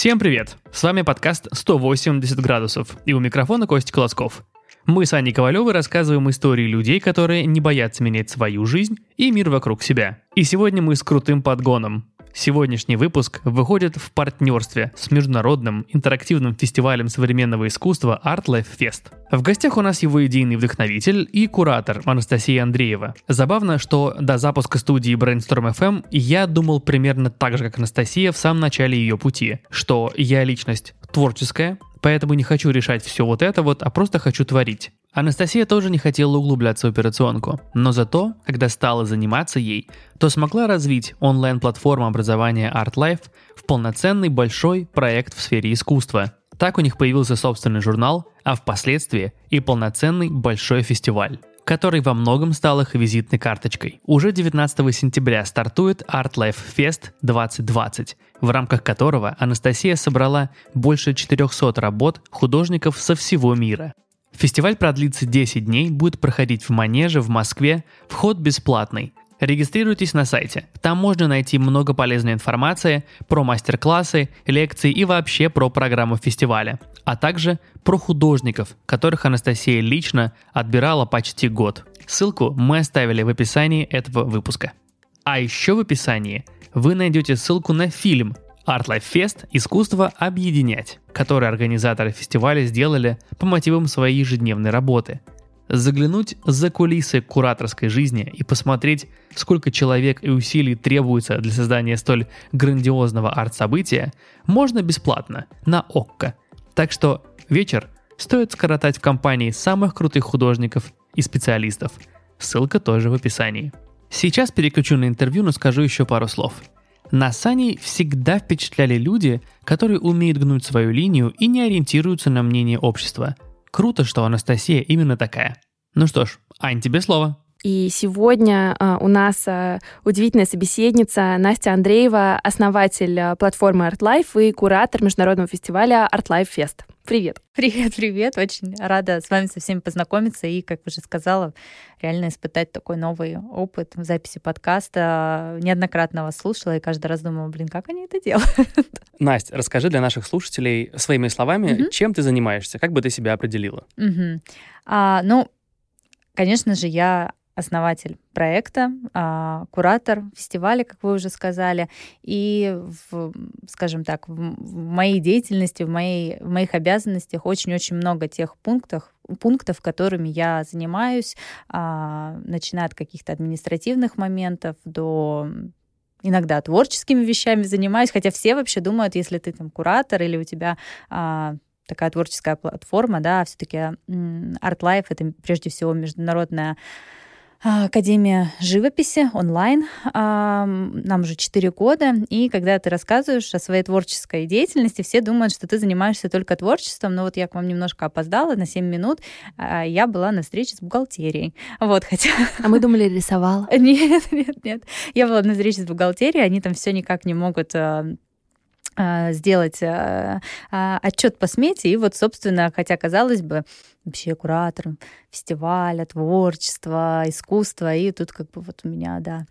Всем привет! С вами подкаст «180 градусов» и у микрофона Костя Колосков. Мы с Аней Ковалевой рассказываем истории людей, которые не боятся менять свою жизнь и мир вокруг себя. И сегодня мы с крутым подгоном. Сегодняшний выпуск выходит в партнерстве с международным интерактивным фестивалем современного искусства Art Life Fest. В гостях у нас его идейный вдохновитель и куратор Анастасия Андреева. Забавно, что до запуска студии Brainstorm FM я думал примерно так же, как Анастасия в самом начале ее пути, что я личность творческая, поэтому не хочу решать все вот это вот, а просто хочу творить. Анастасия тоже не хотела углубляться в операционку, но зато, когда стала заниматься ей, то смогла развить онлайн-платформу образования ArtLife в полноценный большой проект в сфере искусства. Так у них появился собственный журнал, а впоследствии и полноценный большой фестиваль который во многом стал их визитной карточкой. Уже 19 сентября стартует Art Life Fest 2020, в рамках которого Анастасия собрала больше 400 работ художников со всего мира. Фестиваль продлится 10 дней, будет проходить в Манеже в Москве, вход бесплатный. Регистрируйтесь на сайте. Там можно найти много полезной информации про мастер-классы, лекции и вообще про программу фестиваля, а также про художников, которых Анастасия лично отбирала почти год. Ссылку мы оставили в описании этого выпуска. А еще в описании вы найдете ссылку на фильм Art Life Fest «Искусство объединять», который организаторы фестиваля сделали по мотивам своей ежедневной работы. Заглянуть за кулисы кураторской жизни и посмотреть, сколько человек и усилий требуется для создания столь грандиозного арт-события, можно бесплатно на ОККО. Так что вечер стоит скоротать в компании самых крутых художников и специалистов. Ссылка тоже в описании. Сейчас переключу на интервью, но скажу еще пару слов – на Сани всегда впечатляли люди, которые умеют гнуть свою линию и не ориентируются на мнение общества. Круто, что Анастасия именно такая. Ну что ж, Ань, тебе слово. И сегодня а, у нас а, удивительная собеседница Настя Андреева, основатель а, платформы ArtLife и куратор международного фестиваля ArtLife Fest. Привет. Привет, привет. Очень рада с вами со всеми познакомиться и, как уже сказала, реально испытать такой новый опыт в записи подкаста. Неоднократно вас слушала и каждый раз думала, блин, как они это делают? Настя, расскажи для наших слушателей своими словами, угу. чем ты занимаешься, как бы ты себя определила? Угу. А, ну, конечно же, я основатель проекта, а, куратор фестиваля, как вы уже сказали. И, в, скажем так, в, в моей деятельности, в, моей, в моих обязанностях очень-очень много тех пунктов, пунктов, которыми я занимаюсь, а, начиная от каких-то административных моментов до иногда творческими вещами занимаюсь, хотя все вообще думают, если ты там куратор или у тебя а, такая творческая платформа, да, все-таки Art Life это прежде всего международная Академия живописи онлайн. А, нам уже 4 года. И когда ты рассказываешь о своей творческой деятельности, все думают, что ты занимаешься только творчеством. Но вот я к вам немножко опоздала на 7 минут. А, я была на встрече с бухгалтерией. Вот, хотя... А мы думали, рисовала. Нет, нет, нет. Я была на встрече с бухгалтерией. Они там все никак не могут сделать отчет по смете. И вот, собственно, хотя, казалось бы, вообще куратором фестиваля, творчества, искусства, и тут как бы вот у меня, да.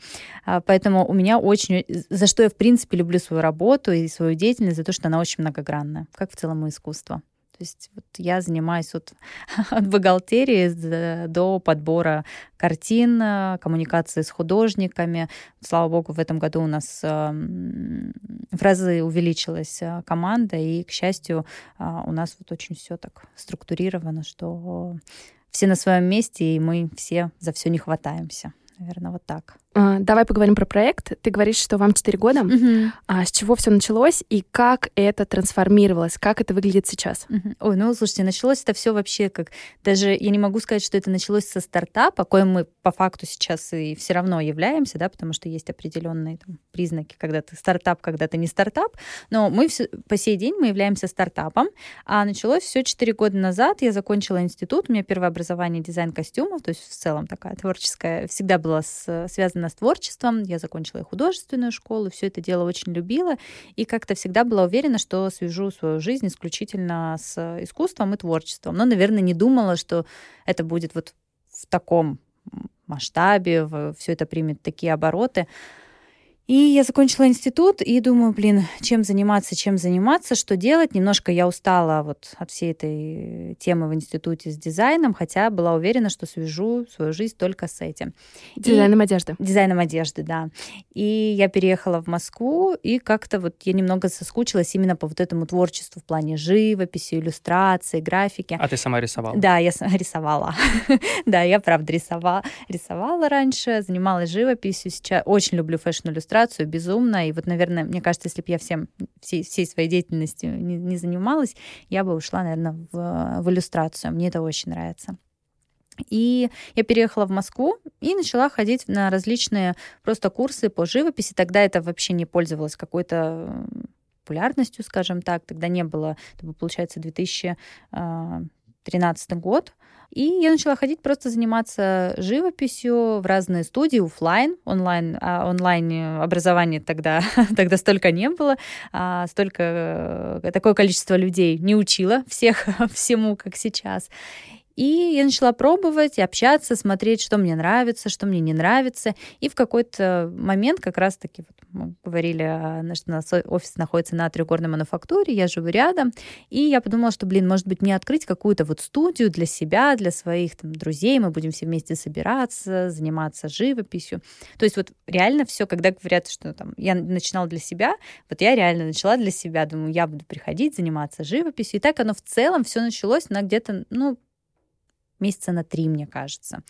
А, поэтому у меня очень... За что я, в принципе, люблю свою работу и свою деятельность, за то, что она очень многогранная, как в целом и искусство. То есть вот я занимаюсь от, от бухгалтерии до подбора картин, коммуникации с художниками. Слава богу, в этом году у нас эм, в разы увеличилась э, команда, и, к счастью, э, у нас вот очень все так структурировано, что все на своем месте, и мы все за все не хватаемся. Наверное, вот так. А, давай поговорим про проект. Ты говоришь, что вам 4 года. Угу. А с чего все началось и как это трансформировалось, как это выглядит сейчас? Угу. Ой, ну слушайте, началось это все вообще как даже я не могу сказать, что это началось со стартапа, коим мы по факту сейчас и все равно являемся, да, потому что есть определенные там, признаки, когда ты стартап, когда ты не стартап. Но мы все, по сей день мы являемся стартапом, а началось все 4 года назад. Я закончила институт, у меня первое образование дизайн костюмов, то есть в целом такая творческая, всегда была с, связана связано с творчеством. Я закончила и художественную школу, все это дело очень любила. И как-то всегда была уверена, что свяжу свою жизнь исключительно с искусством и творчеством. Но, наверное, не думала, что это будет вот в таком масштабе, все это примет такие обороты. И я закончила институт и думаю, блин, чем заниматься, чем заниматься, что делать. Немножко я устала вот от всей этой темы в институте с дизайном, хотя была уверена, что свяжу свою жизнь только с этим. Дизайном и... одежды. Дизайном одежды, да. И я переехала в Москву, и как-то вот я немного соскучилась именно по вот этому творчеству в плане живописи, иллюстрации, графики. А ты сама рисовала? Да, я рисовала. да, я правда рисовала, рисовала раньше, занималась живописью. Сейчас очень люблю фэшн-иллюстрацию иллюстрацию безумно. И вот, наверное, мне кажется, если бы я всем, всей, всей своей деятельностью не, не занималась, я бы ушла, наверное, в, в иллюстрацию. Мне это очень нравится. И я переехала в Москву и начала ходить на различные просто курсы по живописи. Тогда это вообще не пользовалось какой-то популярностью, скажем так. Тогда не было, это был, получается, 2013 год. И я начала ходить просто заниматься живописью в разные студии, офлайн, онлайн, а онлайн образования тогда, тогда столько не было, а столько, э, такое количество людей не учило всех всему, как сейчас. И я начала пробовать, общаться, смотреть, что мне нравится, что мне не нравится. И в какой-то момент как раз-таки вот мы говорили, что у нас офис находится на трехгорной мануфактуре, я живу рядом. И я подумала, что, блин, может быть, не открыть какую-то вот студию для себя, для своих там, друзей. Мы будем все вместе собираться, заниматься живописью. То есть вот реально все, когда говорят, что там я начинала для себя, вот я реально начала для себя. Думаю, я буду приходить, заниматься живописью. И так оно в целом все началось на где-то, ну, месяца на три, мне кажется.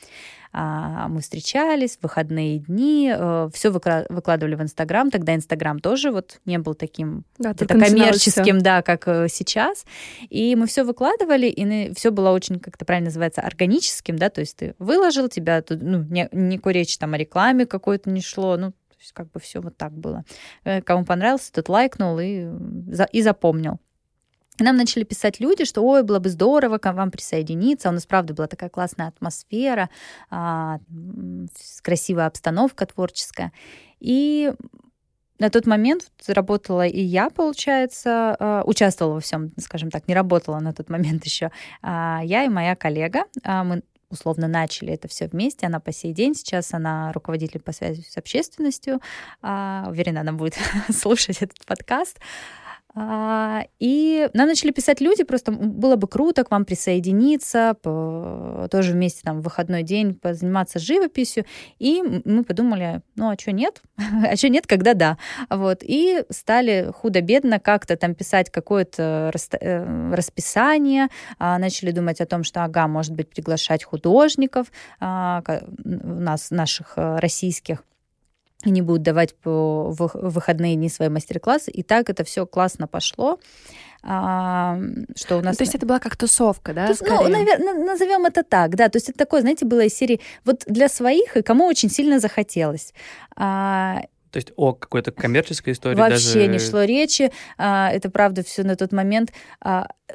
А, мы встречались в выходные дни, э, все выкладывали в Инстаграм. Тогда Инстаграм тоже вот не был таким да, коммерческим, да, как э, сейчас. И мы все выкладывали, и все было очень, как это правильно называется, органическим, да, то есть ты выложил, тебя тут, ну, не, никакой речи там о рекламе какой-то не шло, ну, то есть как бы все вот так было. Э, кому понравился, тот лайкнул и, и запомнил. Нам начали писать люди, что ой, было бы здорово к вам присоединиться. У нас, правда, была такая классная атмосфера, а, красивая обстановка творческая. И на тот момент работала и я, получается, а, участвовала во всем, скажем так, не работала на тот момент еще. А, я и моя коллега, мы условно начали это все вместе. Она по сей день сейчас, она руководитель по связи с общественностью. Уверена, она будет слушать этот подкаст. А, и нам начали писать люди, просто было бы круто к вам присоединиться, тоже вместе там в выходной день позаниматься живописью. И мы подумали, ну а что нет? а что нет, когда да? Вот. И стали худо-бедно как-то там писать какое-то э, расписание, а, начали думать о том, что, ага, может быть, приглашать художников а, у нас, наших э, российских, они будут давать по выходные дни свои мастер-классы. И так это все классно пошло. А, что у нас... То есть это была как тусовка, да? Тус... Ну, наверное, назовем это так, да. То есть это такое, знаете, было из серии вот для своих и кому очень сильно захотелось. А, то есть о какой-то коммерческой истории Вообще даже... не шло речи. А, это правда все на тот момент.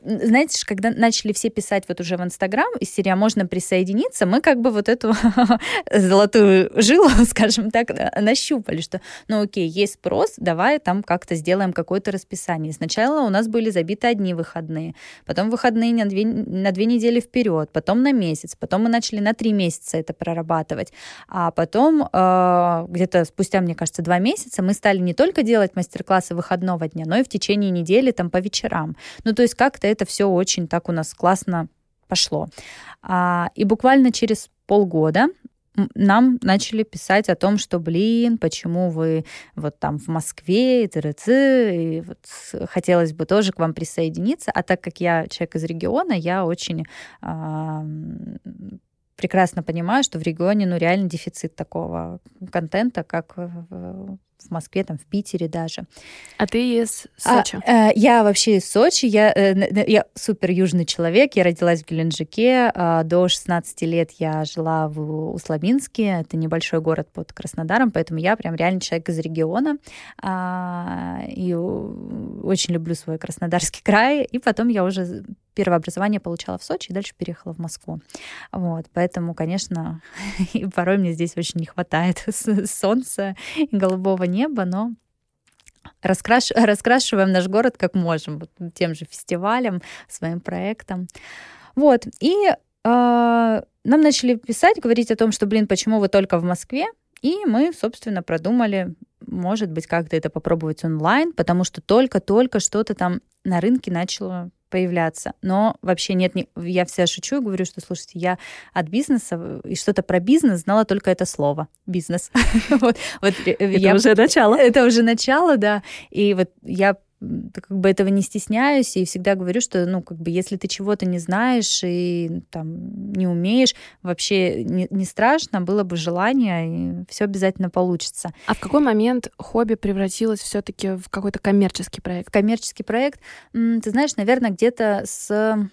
Знаете, когда начали все писать вот уже в Инстаграм, из серии «А «Можно присоединиться», мы как бы вот эту золотую жилу, скажем так, нащупали, что, ну окей, есть спрос, давай там как-то сделаем какое-то расписание. Сначала у нас были забиты одни выходные, потом выходные на две, на две недели вперед, потом на месяц, потом мы начали на три месяца это прорабатывать, а потом э, где-то спустя, мне кажется, два месяца мы стали не только делать мастер-классы выходного дня, но и в течение недели там по вечерам. Ну то есть как как-то это все очень так у нас классно пошло. А, и буквально через полгода нам начали писать о том, что, блин, почему вы вот там в Москве и ТРЦ, и вот хотелось бы тоже к вам присоединиться. А так как я человек из региона, я очень э, прекрасно понимаю, что в регионе ну реально дефицит такого контента, как в Москве, там, в Питере даже. А ты из Сочи? А, э, я вообще из Сочи. Я, э, я супер южный человек. Я родилась в Геленджике. Э, до 16 лет я жила в Услабинске. Это небольшой город под Краснодаром, поэтому я прям реально человек из региона. А, и очень люблю свой Краснодарский край. И потом я уже первое образование получала в Сочи и дальше переехала в Москву. Вот, поэтому, конечно, порой мне здесь очень не хватает солнца и голубого неба, но раскраш... раскрашиваем наш город как можем, вот, тем же фестивалем, своим проектом. Вот, и э, нам начали писать, говорить о том, что, блин, почему вы только в Москве, и мы, собственно, продумали может быть, как-то это попробовать онлайн, потому что только-только что-то там на рынке начало появляться. Но вообще нет, не, я вся шучу и говорю, что, слушайте, я от бизнеса и что-то про бизнес знала только это слово бизнес. вот, вот, э, это я, уже начало. Это уже начало, да. И вот я как бы этого не стесняюсь и всегда говорю, что, ну, как бы, если ты чего-то не знаешь и там не умеешь, вообще не, не страшно, было бы желание, и все обязательно получится. А в какой момент хобби превратилось все-таки в какой-то коммерческий проект? Коммерческий проект, ты знаешь, наверное, где-то с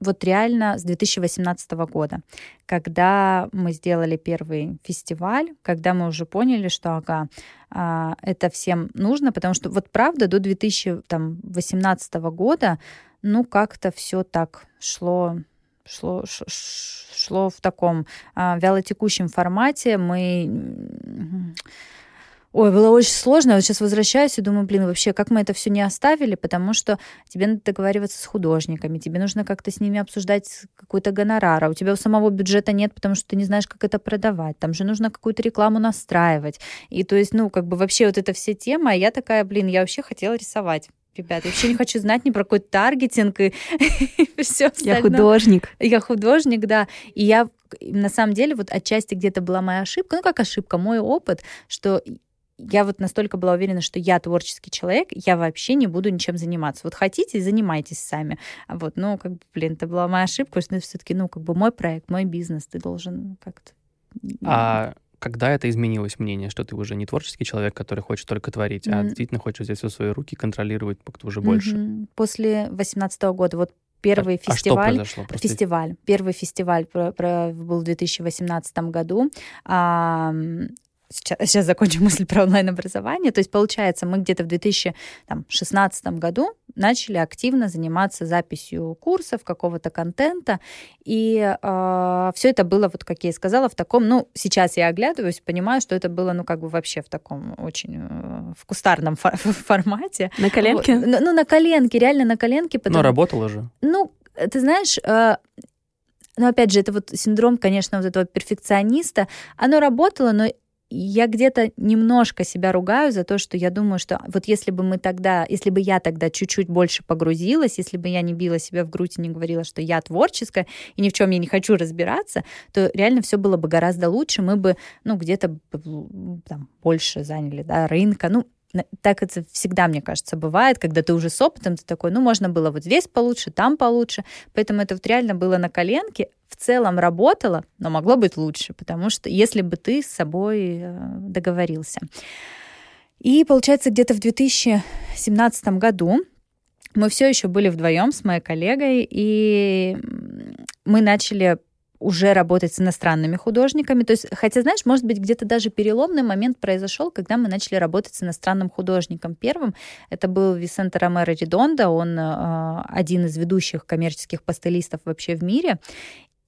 вот реально с 2018 года, когда мы сделали первый фестиваль, когда мы уже поняли, что ага, а, это всем нужно, потому что вот правда до 2018 года, ну как-то все так шло шло, шло в таком а, вялотекущем формате. Мы Ой, было очень сложно. Я вот сейчас возвращаюсь и думаю, блин, вообще, как мы это все не оставили, потому что тебе надо договариваться с художниками, тебе нужно как-то с ними обсуждать какой-то гонорар, а у тебя у самого бюджета нет, потому что ты не знаешь, как это продавать. Там же нужно какую-то рекламу настраивать. И то есть, ну, как бы вообще вот эта вся тема, а я такая, блин, я вообще хотела рисовать ребят. Я вообще не хочу знать ни про какой таргетинг и, и все Я художник. Я художник, да. И я на самом деле вот отчасти где-то была моя ошибка, ну как ошибка, мой опыт, что я вот настолько была уверена, что я творческий человек, я вообще не буду ничем заниматься. Вот хотите, занимайтесь сами. А вот, ну, как бы, блин, это была моя ошибка, что все-таки, ну, как бы мой проект, мой бизнес, ты должен как-то... А когда это изменилось мнение, что ты уже не творческий человек, который хочет только творить, mm-hmm. а действительно хочешь взять все свои руки, контролировать как-то уже больше? Mm-hmm. После 18 года, вот первый а, фестиваль. А что произошло? Фестиваль. Первый фестиваль про, про, был в 2018 году. А, сейчас, сейчас закончу мысль про онлайн-образование. То есть, получается, мы где-то в 2016 году начали активно заниматься записью курсов, какого-то контента. И э, все это было, вот как я и сказала, в таком, ну, сейчас я оглядываюсь, понимаю, что это было, ну, как бы вообще в таком очень э, в кустарном фор- формате. На коленке? Вот. Ну, ну, на коленке, реально на коленке. Потому... Но работало же. Ну, ты знаешь, э, но опять же, это вот синдром, конечно, вот этого перфекциониста. Оно работало, но я где-то немножко себя ругаю за то, что я думаю, что вот если бы мы тогда, если бы я тогда чуть-чуть больше погрузилась, если бы я не била себя в грудь и не говорила, что я творческая и ни в чем я не хочу разбираться, то реально все было бы гораздо лучше, мы бы, ну, где-то там больше заняли, да, рынка, ну, так это всегда, мне кажется, бывает, когда ты уже с опытом, ты такой, ну, можно было вот здесь получше, там получше. Поэтому это вот реально было на коленке. В целом работало, но могло быть лучше, потому что если бы ты с собой э, договорился. И получается, где-то в 2017 году мы все еще были вдвоем с моей коллегой, и мы начали уже работать с иностранными художниками. То есть, хотя, знаешь, может быть, где-то даже переломный момент произошел, когда мы начали работать с иностранным художником. Первым это был Висенто Ромеро Редонда, он э, один из ведущих коммерческих пастелистов вообще в мире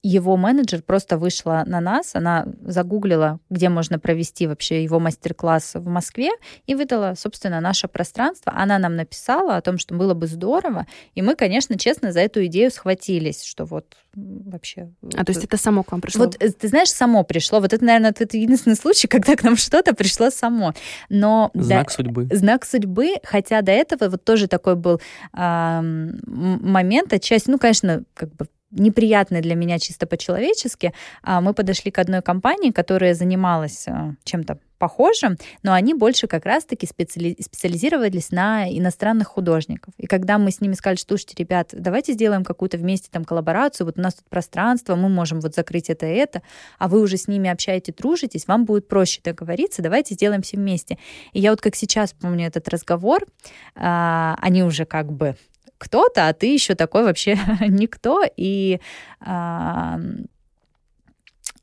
его менеджер просто вышла на нас, она загуглила, где можно провести вообще его мастер-класс в Москве и выдала, собственно, наше пространство. Она нам написала о том, что было бы здорово, и мы, конечно, честно за эту идею схватились, что вот вообще... А то есть это само к вам пришло? Вот, ты знаешь, само пришло. Вот это, наверное, это единственный случай, когда к нам что-то пришло само. Но знак да, судьбы. Знак судьбы, хотя до этого вот тоже такой был э, момент, отчасти, ну, конечно, как бы неприятный для меня чисто по-человечески. А, мы подошли к одной компании, которая занималась а, чем-то похожим, но они больше как раз-таки специали... специализировались на иностранных художников. И когда мы с ними сказали, что, слушайте, ребят, давайте сделаем какую-то вместе там коллаборацию, вот у нас тут пространство, мы можем вот закрыть это и это, а вы уже с ними общаетесь, дружитесь, вам будет проще договориться, давайте сделаем все вместе. И я вот как сейчас помню этот разговор, а, они уже как бы кто-то, а ты еще такой вообще никто. И а,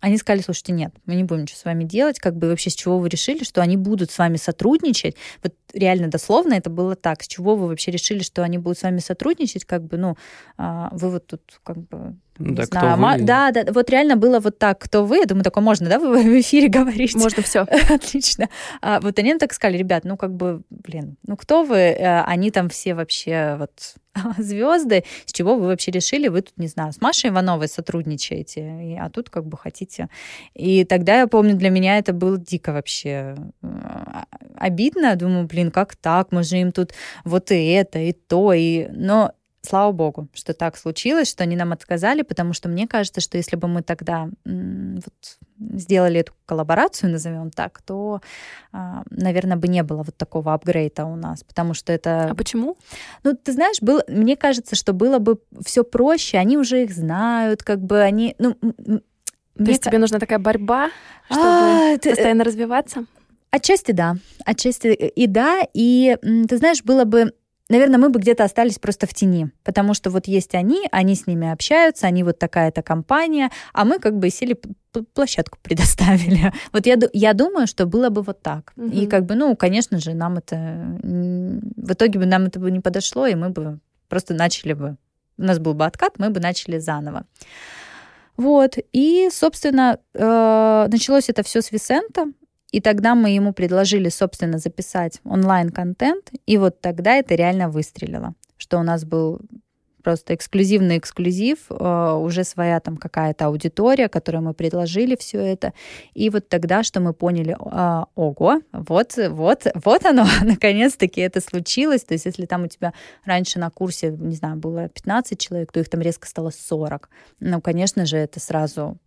они сказали, слушайте, нет, мы не будем ничего с вами делать, как бы вообще с чего вы решили, что они будут с вами сотрудничать. Вот реально дословно это было так. С чего вы вообще решили, что они будут с вами сотрудничать? Как бы, ну, а, вы вот тут как бы не Да, знаю, кто ма- вы? да, да, вот реально было вот так, кто вы, я думаю, такое можно, да, вы в эфире говорить? Можно все. Отлично. А, вот они так сказали, ребят, ну как бы, блин, ну кто вы? Э, Они там все вообще вот звезды. С чего вы вообще решили? Вы тут, не знаю, с Машей Ивановой сотрудничаете, а тут как бы хотите. И тогда я помню, для меня это было дико вообще э, обидно. Думаю, блин, как так? Мы же им тут вот и это, и то, и... Но слава богу, что так случилось, что они нам отказали, потому что мне кажется, что если бы мы тогда вот, сделали эту коллаборацию, назовем так, то, а, наверное, бы не было вот такого апгрейда у нас, потому что это... А почему? Ну, ты знаешь, было, мне кажется, что было бы все проще, они уже их знают, как бы они... Ну, То мне есть тебе нужна такая борьба, чтобы А, ты- постоянно развиваться? Отчасти да. Отчасти и да. И ты знаешь, было бы Наверное, мы бы где-то остались просто в тени, потому что вот есть они, они с ними общаются, они вот такая-то компания, а мы как бы сели площадку предоставили. Вот я, я думаю, что было бы вот так. И Мгм. как бы, ну, конечно же, нам это... В итоге бы нам это бы не подошло, и мы бы просто начали бы... У нас был бы откат, мы бы начали заново. Вот. И, собственно, э, началось это все с Висента. И тогда мы ему предложили, собственно, записать онлайн-контент. И вот тогда это реально выстрелило. Что у нас был просто эксклюзивный эксклюзив, э, уже своя там какая-то аудитория, которой мы предложили все это. И вот тогда, что мы поняли, а, ого, вот, вот, вот оно, наконец-таки это случилось. То есть если там у тебя раньше на курсе, не знаю, было 15 человек, то их там резко стало 40. Ну, конечно же, это сразу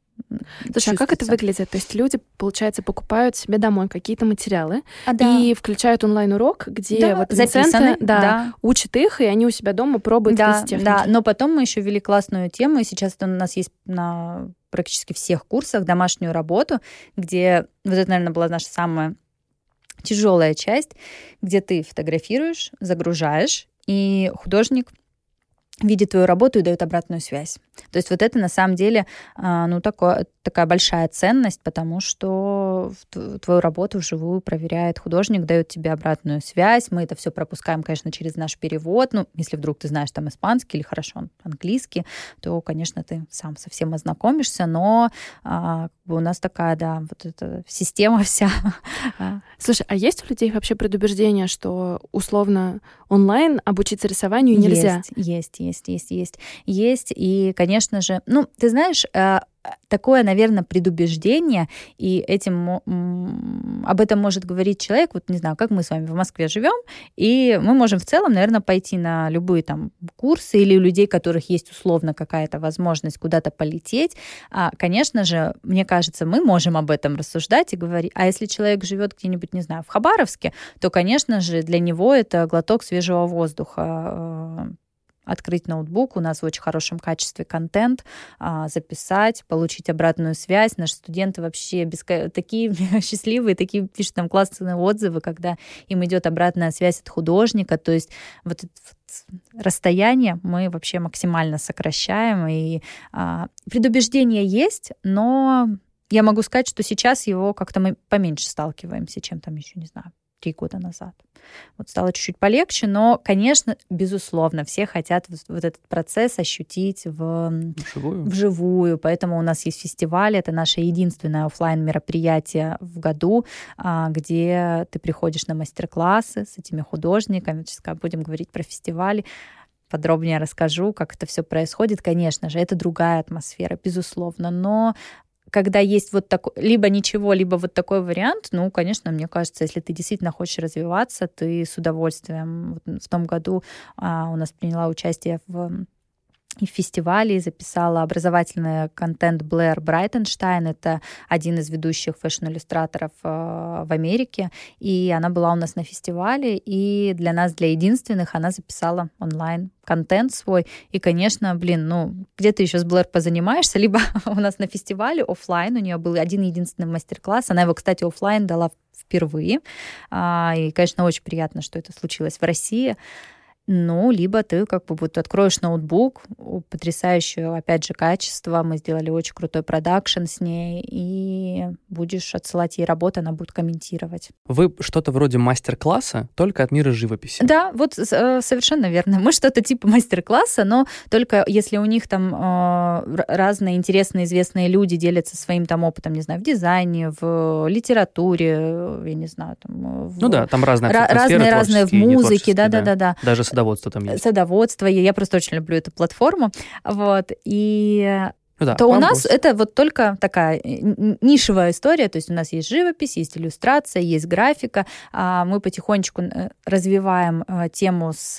Слушай, а как это выглядит? То есть люди, получается, покупают себе домой какие-то материалы А, да. и включают онлайн-урок, где Да, вот записаны, Винсента, да, да. учат их, и они у себя дома пробуют да, эти техники. да, но потом мы еще ввели классную тему, и сейчас у нас есть на практически всех курсах домашнюю работу, где вот это, наверное, была наша самая тяжелая часть, где ты фотографируешь, загружаешь, и художник видит твою работу и дает обратную связь. То есть вот это на самом деле а, ну, такое, такая большая ценность, потому что твою работу вживую проверяет художник, дает тебе обратную связь. Мы это все пропускаем, конечно, через наш перевод. Ну, если вдруг ты знаешь там испанский или хорошо английский, то, конечно, ты сам совсем ознакомишься, но а, как бы у нас такая, да, вот эта система вся. а, Слушай, а есть у людей вообще предубеждение, что условно онлайн обучиться рисованию нельзя? Есть, есть, есть, есть, есть. Есть, и, конечно же, ну, ты знаешь, э, такое, наверное, предубеждение, и этим, об этом может говорить человек, вот не знаю, как мы с вами в Москве живем, и мы можем в целом, наверное, пойти на любые там курсы или у людей, у которых есть условно какая-то возможность куда-то полететь. А, конечно же, мне кажется, мы можем об этом рассуждать и говорить. А если человек живет где-нибудь, не знаю, в Хабаровске, то, конечно же, для него это глоток свежего воздуха э, открыть ноутбук, у нас в очень хорошем качестве контент, а, записать, получить обратную связь. Наши студенты вообще беско- такие счастливые, такие пишут там классные отзывы, когда им идет обратная связь от художника. То есть вот расстояние мы вообще максимально сокращаем. И а, предубеждение есть, но я могу сказать, что сейчас его как-то мы поменьше сталкиваемся, чем там еще, не знаю, три года назад. Вот стало чуть-чуть полегче, но, конечно, безусловно, все хотят вот, этот процесс ощутить в, Вживую? вживую, поэтому у нас есть фестиваль, это наше единственное оффлайн мероприятие в году, а, где ты приходишь на мастер-классы с этими художниками, сейчас будем говорить про фестивали, подробнее расскажу, как это все происходит. Конечно же, это другая атмосфера, безусловно, но когда есть вот такой, либо ничего, либо вот такой вариант, ну, конечно, мне кажется, если ты действительно хочешь развиваться, ты с удовольствием. Вот в том году а, у нас приняла участие в и в записала образовательный контент Блэр Брайтенштайн. Это один из ведущих fashion-иллюстраторов э, в Америке. И она была у нас на фестивале. И для нас, для единственных, она записала онлайн контент свой. И, конечно, блин, ну, где ты еще с Блэр позанимаешься? Либо у нас на фестивале оффлайн у нее был один единственный мастер-класс. Она его, кстати, оффлайн дала впервые. А, И, конечно, очень приятно, что это случилось в России. Ну, либо ты как бы вот откроешь ноутбук, потрясающее, опять же, качество, мы сделали очень крутой продакшн с ней, и будешь отсылать ей работу, она будет комментировать. Вы что-то вроде мастер-класса, только от мира живописи. Да, вот э, совершенно верно. Мы что-то типа мастер-класса, но только если у них там э, разные интересные, известные люди делятся своим там опытом, не знаю, в дизайне, в литературе, я не знаю, там... В... Ну да, там разные Разные, разные в музыке, да-да-да. Даже садоводство там есть. Садоводство, я просто очень люблю эту платформу, вот, и ну да, то у нас это вот только такая нишевая история, то есть у нас есть живопись, есть иллюстрация, есть графика, а мы потихонечку э, развиваем э, тему с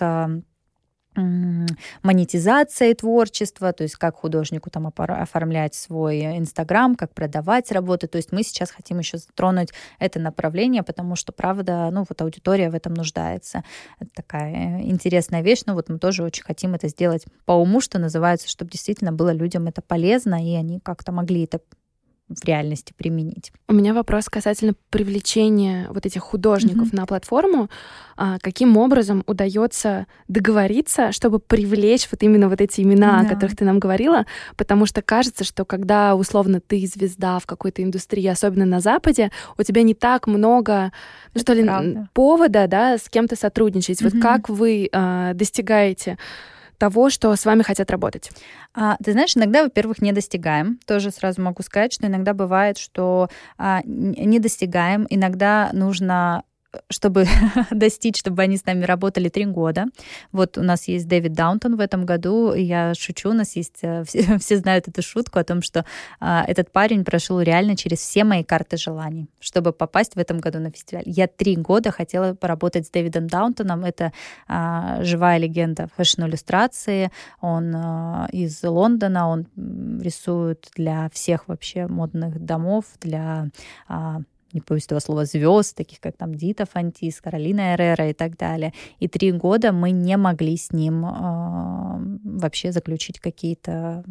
монетизацией творчества, то есть как художнику там оформлять свой Инстаграм, как продавать работы. То есть мы сейчас хотим еще затронуть это направление, потому что, правда, ну вот аудитория в этом нуждается. Это такая э, интересная вещь, но вот мы тоже очень хотим это сделать по уму, что называется, чтобы действительно было людям это полезно, и они как-то могли это в реальности применить. У меня вопрос касательно привлечения вот этих художников mm-hmm. на платформу. А, каким образом удается договориться, чтобы привлечь вот именно вот эти имена, да. о которых ты нам говорила? Потому что кажется, что когда условно ты звезда в какой-то индустрии, особенно на Западе, у тебя не так много, ну, что ли, правда. повода, да, с кем-то сотрудничать. Mm-hmm. Вот как вы а, достигаете того, что с вами хотят работать? А, ты знаешь, иногда, во-первых, не достигаем. Тоже сразу могу сказать, что иногда бывает, что а, не достигаем. Иногда нужно чтобы достичь, чтобы они с нами работали три года. Вот у нас есть Дэвид Даунтон в этом году, я шучу, у нас есть, э, все, знают эту шутку о том, что а, этот парень прошел реально через все мои карты желаний, чтобы попасть в этом году на фестиваль. Я три года хотела поработать с Дэвидом Даунтоном, это а, живая легенда фэшн-иллюстрации, он а, из Лондона, он рисует для всех вообще модных домов, для а, не боюсь этого слова, звезд, таких как там Дита Фантис, Каролина Эрера и так далее. И три года мы не могли с ним э, вообще заключить какие-то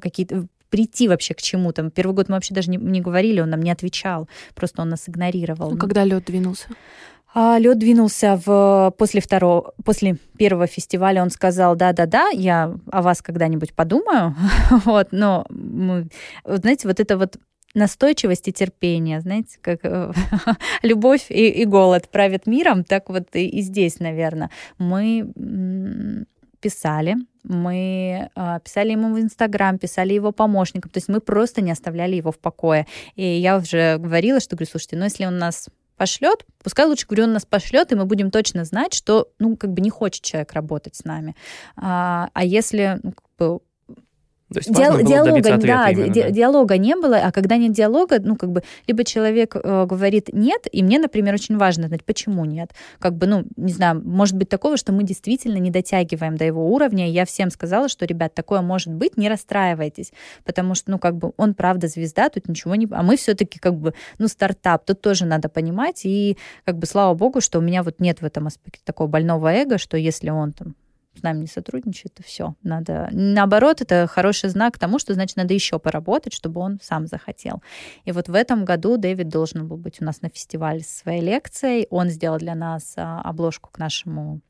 какие-то прийти вообще к чему-то. Первый год мы вообще даже не, не говорили, он нам не отвечал, просто он нас игнорировал. Ну, когда лед двинулся? А лед двинулся в, после второго, после первого фестиваля. Он сказал, да-да-да, я о вас когда-нибудь подумаю. вот, но знаете, вот это вот настойчивость и терпение, знаете, как э, любовь и, и голод правят миром, так вот и, и здесь, наверное. Мы писали, мы э, писали ему в Инстаграм, писали его помощникам, то есть мы просто не оставляли его в покое. И я уже говорила, что говорю, слушайте, ну если он нас пошлет, пускай лучше, говорю, он нас пошлет, и мы будем точно знать, что, ну, как бы не хочет человек работать с нами. А, а если ну, как бы, то есть Диал- диалога, да, именно, ди- да, диалога не было, а когда нет диалога, ну, как бы, либо человек э, говорит нет, и мне, например, очень важно знать, почему нет. Как бы, ну, не знаю, может быть такого, что мы действительно не дотягиваем до его уровня. Я всем сказала, что, ребят, такое может быть, не расстраивайтесь, потому что, ну, как бы, он правда звезда, тут ничего не... А мы все-таки, как бы, ну, стартап, тут тоже надо понимать, и, как бы, слава богу, что у меня вот нет в этом аспекте такого больного эго, что если он там с нами не сотрудничает, то все. Надо... Наоборот, это хороший знак тому, что, значит, надо еще поработать, чтобы он сам захотел. И вот в этом году Дэвид должен был быть у нас на фестивале со своей лекцией. Он сделал для нас а, обложку к нашему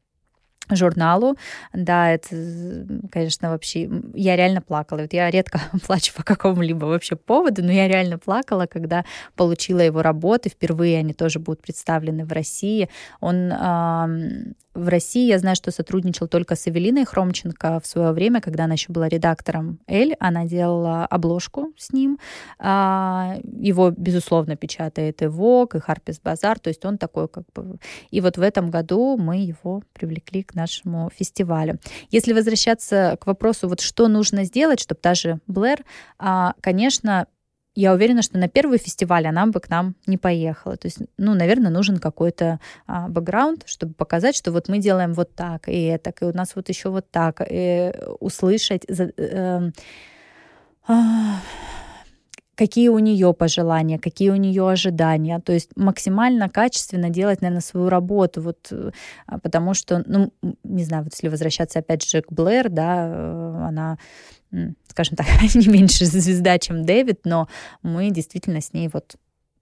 журналу. Да, это, конечно, вообще... Я реально плакала. Вот я редко плачу по какому-либо вообще поводу, но я реально плакала, когда получила его работы. Впервые они тоже будут представлены в России. Он в России я знаю, что сотрудничал только с Эвелиной Хромченко в свое время, когда она еще была редактором «Эль». Она делала обложку с ним. А, его, безусловно, печатает и Vogue, и Harper's Bazaar. То есть он такой как бы... И вот в этом году мы его привлекли к нашему фестивалю. Если возвращаться к вопросу, вот что нужно сделать, чтобы даже Блэр, а, конечно, я уверена, что на первый фестиваль она бы к нам не поехала. То есть, ну, наверное, нужен какой-то а, бэкграунд, чтобы показать, что вот мы делаем вот так и это, и у нас вот еще вот так, и услышать э, э, э, какие у нее пожелания, какие у нее ожидания. То есть максимально качественно делать, наверное, свою работу. Вот, э, потому что, ну, не знаю, вот если возвращаться опять же к Блэр, да, э, она скажем так, не меньше звезда, чем Дэвид, но мы действительно с ней вот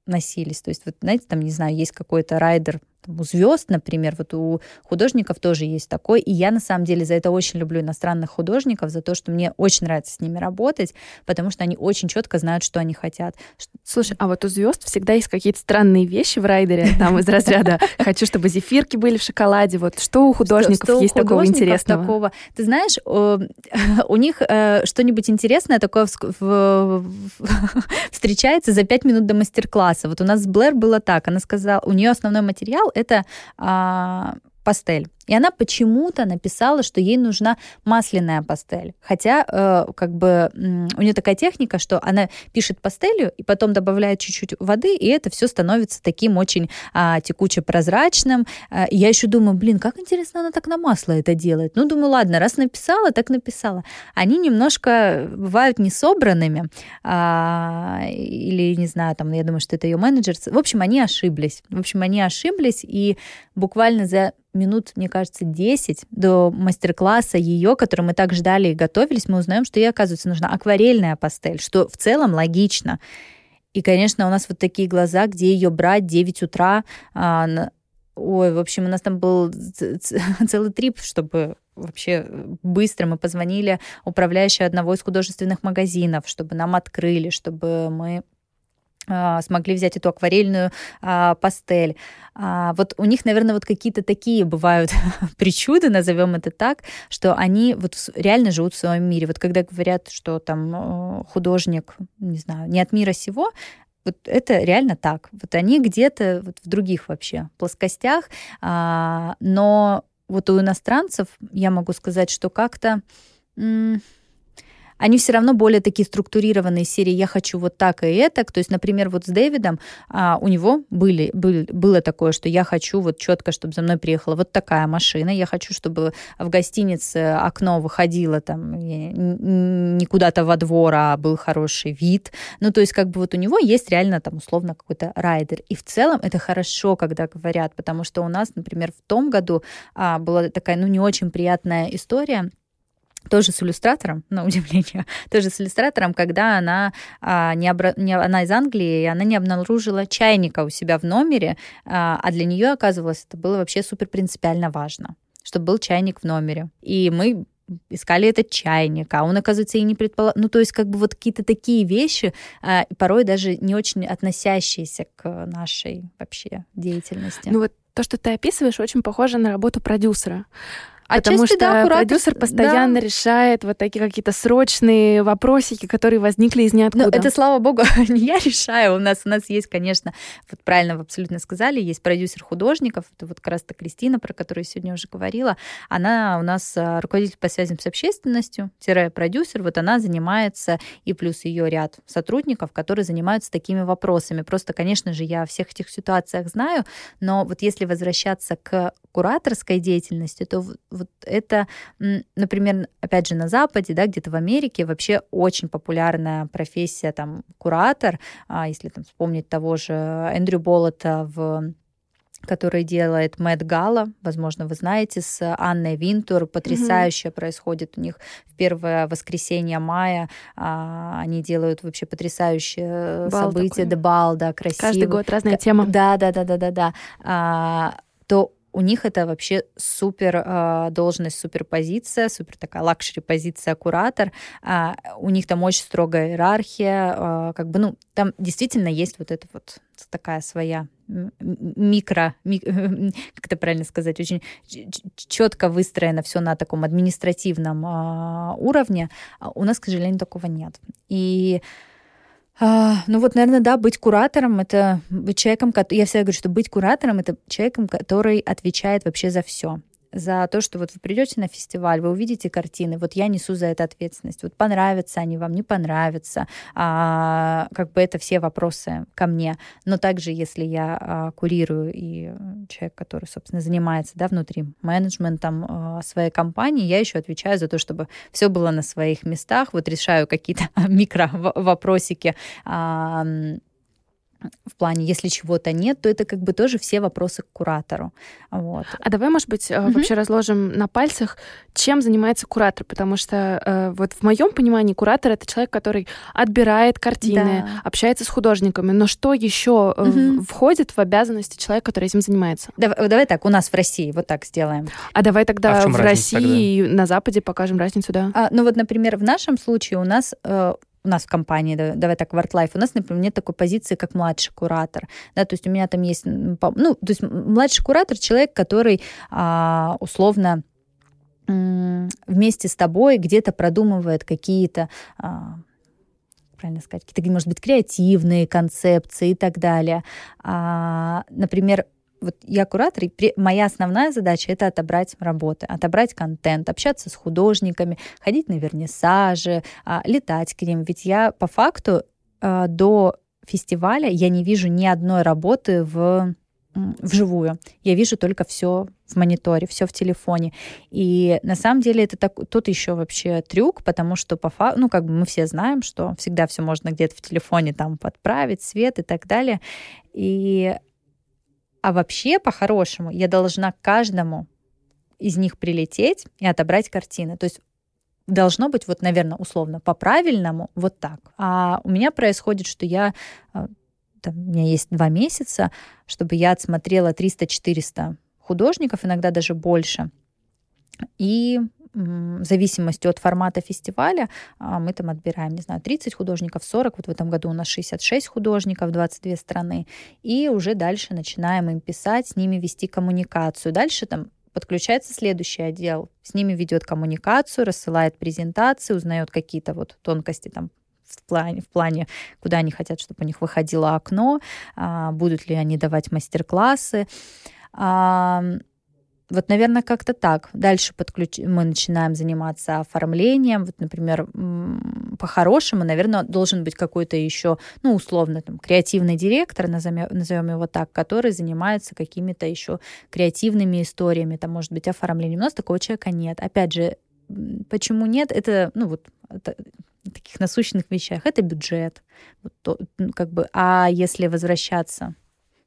носились. То есть, вот, знаете, там, не знаю, есть какой-то райдер там, у звезд, например, вот у художников тоже есть такой, и я на самом деле за это очень люблю иностранных художников, за то, что мне очень нравится с ними работать, потому что они очень четко знают, что они хотят. Слушай, а вот у звезд всегда есть какие-то странные вещи в райдере, там из разряда «хочу, чтобы зефирки были в шоколаде», вот что у художников есть такого интересного? Такого? Ты знаешь, у них э, что-нибудь интересное такое встречается за пять минут до мастер-класса. Вот у нас с Блэр было так, она сказала, у нее основной материал это а, пастель. И она почему-то написала, что ей нужна масляная пастель. Хотя, э, как бы, у нее такая техника, что она пишет пастелью и потом добавляет чуть-чуть воды, и это все становится таким очень э, текуче-прозрачным. Э, я еще думаю, блин, как интересно она так на масло это делает. Ну, думаю, ладно, раз написала, так написала. Они немножко бывают не собранными, э, или, не знаю, там, я думаю, что это ее менеджер. В общем, они ошиблись. В общем, они ошиблись, и буквально за минут, мне кажется, 10 до мастер-класса ее, который мы так ждали и готовились, мы узнаем, что ей, оказывается, нужна акварельная пастель, что в целом логично. И, конечно, у нас вот такие глаза, где ее брать 9 утра. А, ой, в общем, у нас там был целый трип, чтобы вообще быстро мы позвонили управляющей одного из художественных магазинов, чтобы нам открыли, чтобы мы смогли взять эту акварельную а, пастель. А, вот у них, наверное, вот какие-то такие бывают причуды, назовем это так, что они вот реально живут в своем мире. Вот когда говорят, что там художник, не знаю, не от мира сего, вот это реально так. Вот они где-то вот в других вообще плоскостях, а, но вот у иностранцев я могу сказать, что как-то они все равно более такие структурированные серии «я хочу вот так и это». То есть, например, вот с Дэвидом а, у него были, был, было такое, что я хочу вот четко, чтобы за мной приехала вот такая машина, я хочу, чтобы в гостинице окно выходило там не куда-то во двор, а был хороший вид. Ну, то есть, как бы вот у него есть реально там условно какой-то райдер. И в целом это хорошо, когда говорят, потому что у нас, например, в том году а, была такая, ну, не очень приятная история, тоже с иллюстратором, на удивление, тоже с иллюстратором, когда она, а, не обра... не, она из Англии, и она не обнаружила чайника у себя в номере, а, а для нее, оказывалось, это было вообще супер принципиально важно, чтобы был чайник в номере. И мы искали этот чайник, а он, оказывается, и не предполагал. Ну, то есть, как бы вот какие-то такие вещи, а, порой даже не очень относящиеся к нашей вообще деятельности. Ну, вот то, что ты описываешь, очень похоже на работу продюсера. А Потому что да, продюсер постоянно да. решает вот такие какие-то срочные вопросики, которые возникли из ниоткуда. Ну, это, слава богу, не я решаю. У нас, у нас есть, конечно, вот правильно вы абсолютно сказали, есть продюсер художников. Это вот как раз-то Кристина, про которую я сегодня уже говорила. Она у нас а, руководитель по связям с общественностью, продюсер. Вот она занимается, и плюс ее ряд сотрудников, которые занимаются такими вопросами. Просто, конечно же, я о всех этих ситуациях знаю, но вот если возвращаться к кураторской деятельности, то вот это, например, опять же, на Западе, да, где-то в Америке вообще очень популярная профессия, там, куратор, а если там вспомнить того же Эндрю Болота в который делает Мэтт Гала, возможно, вы знаете, с Анной Винтур. Потрясающе mm-hmm. происходит у них в первое воскресенье мая. А, они делают вообще потрясающее Бал событие. Такой. Да, красиво. Каждый год разная тема. Да, да, да, да, да, да. А, то у них это вообще супер э, должность, супер позиция, супер такая luxury позиция куратор. Э, у них там очень строгая иерархия, э, как бы, ну, там действительно есть вот эта вот такая своя микро, ми, как это правильно сказать, очень четко выстроено все на таком административном э, уровне. У нас, к сожалению, такого нет. И а, ну вот, наверное, да, быть куратором это быть человеком, я всегда говорю, что быть куратором это человеком, который отвечает вообще за все за то, что вот вы придете на фестиваль, вы увидите картины, вот я несу за это ответственность. Вот понравятся они вам, не понравятся. А, как бы это все вопросы ко мне. Но также, если я а, курирую и человек, который, собственно, занимается да, внутри менеджментом а, своей компании, я еще отвечаю за то, чтобы все было на своих местах, вот решаю какие-то микро вопросики а, в плане, если чего-то нет, то это как бы тоже все вопросы к куратору. Вот. А давай, может быть, mm-hmm. вообще разложим на пальцах, чем занимается куратор, потому что э, вот в моем понимании куратор это человек, который отбирает картины, да. общается с художниками, но что еще mm-hmm. входит в обязанности человека, который этим занимается? Давай, давай так, у нас в России вот так сделаем. А давай тогда а в, в России тогда? и на Западе покажем разницу, да? А, ну вот, например, в нашем случае у нас э, у нас в компании, давай так, WorkLife, у нас, например, нет такой позиции, как младший куратор. Да, то есть у меня там есть, ну, то есть младший куратор человек, который а, условно вместе с тобой где-то продумывает какие-то а, правильно сказать, какие-то, может быть, креативные концепции и так далее. А, например, вот я куратор, и моя основная задача это отобрать работы, отобрать контент, общаться с художниками, ходить на вернисажи, а, летать к ним. Ведь я по факту а, до фестиваля я не вижу ни одной работы в вживую. Я вижу только все в мониторе, все в телефоне. И на самом деле это так, тут еще вообще трюк, потому что по факту, ну, как бы мы все знаем, что всегда все можно где-то в телефоне там подправить, свет и так далее. И а вообще, по-хорошему, я должна каждому из них прилететь и отобрать картины. То есть должно быть вот, наверное, условно по-правильному вот так. А у меня происходит, что я а, там, у меня есть два месяца, чтобы я отсмотрела 300-400 художников, иногда даже больше. И в зависимости от формата фестиваля а, мы там отбираем, не знаю, 30 художников, 40. Вот в этом году у нас 66 художников, 22 страны. И уже дальше начинаем им писать, с ними вести коммуникацию. Дальше там подключается следующий отдел, с ними ведет коммуникацию, рассылает презентации, узнает какие-то вот тонкости там в плане, в плане, куда они хотят, чтобы у них выходило окно, а, будут ли они давать мастер-классы. Вот, наверное, как-то так. Дальше подключ... мы начинаем заниматься оформлением. Вот, например, по-хорошему, наверное, должен быть какой-то еще, ну, условно, там, креативный директор, назовем, назовем его так, который занимается какими-то еще креативными историями, там, может быть, оформлением. У нас такого человека нет. Опять же, почему нет? Это, ну, вот, это, таких насущных вещах. Это бюджет. Вот, то, как бы, а если возвращаться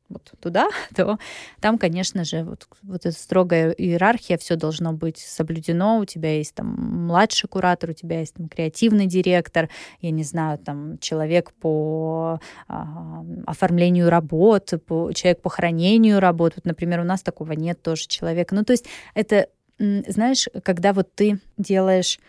вот туда, то там, конечно же, вот, вот эта строгая иерархия, все должно быть соблюдено. У тебя есть там младший куратор, у тебя есть там креативный директор, я не знаю, там человек по а, оформлению работ, по, человек по хранению работ. Вот, например, у нас такого нет тоже человека. Ну, то есть это, знаешь, когда вот ты делаешь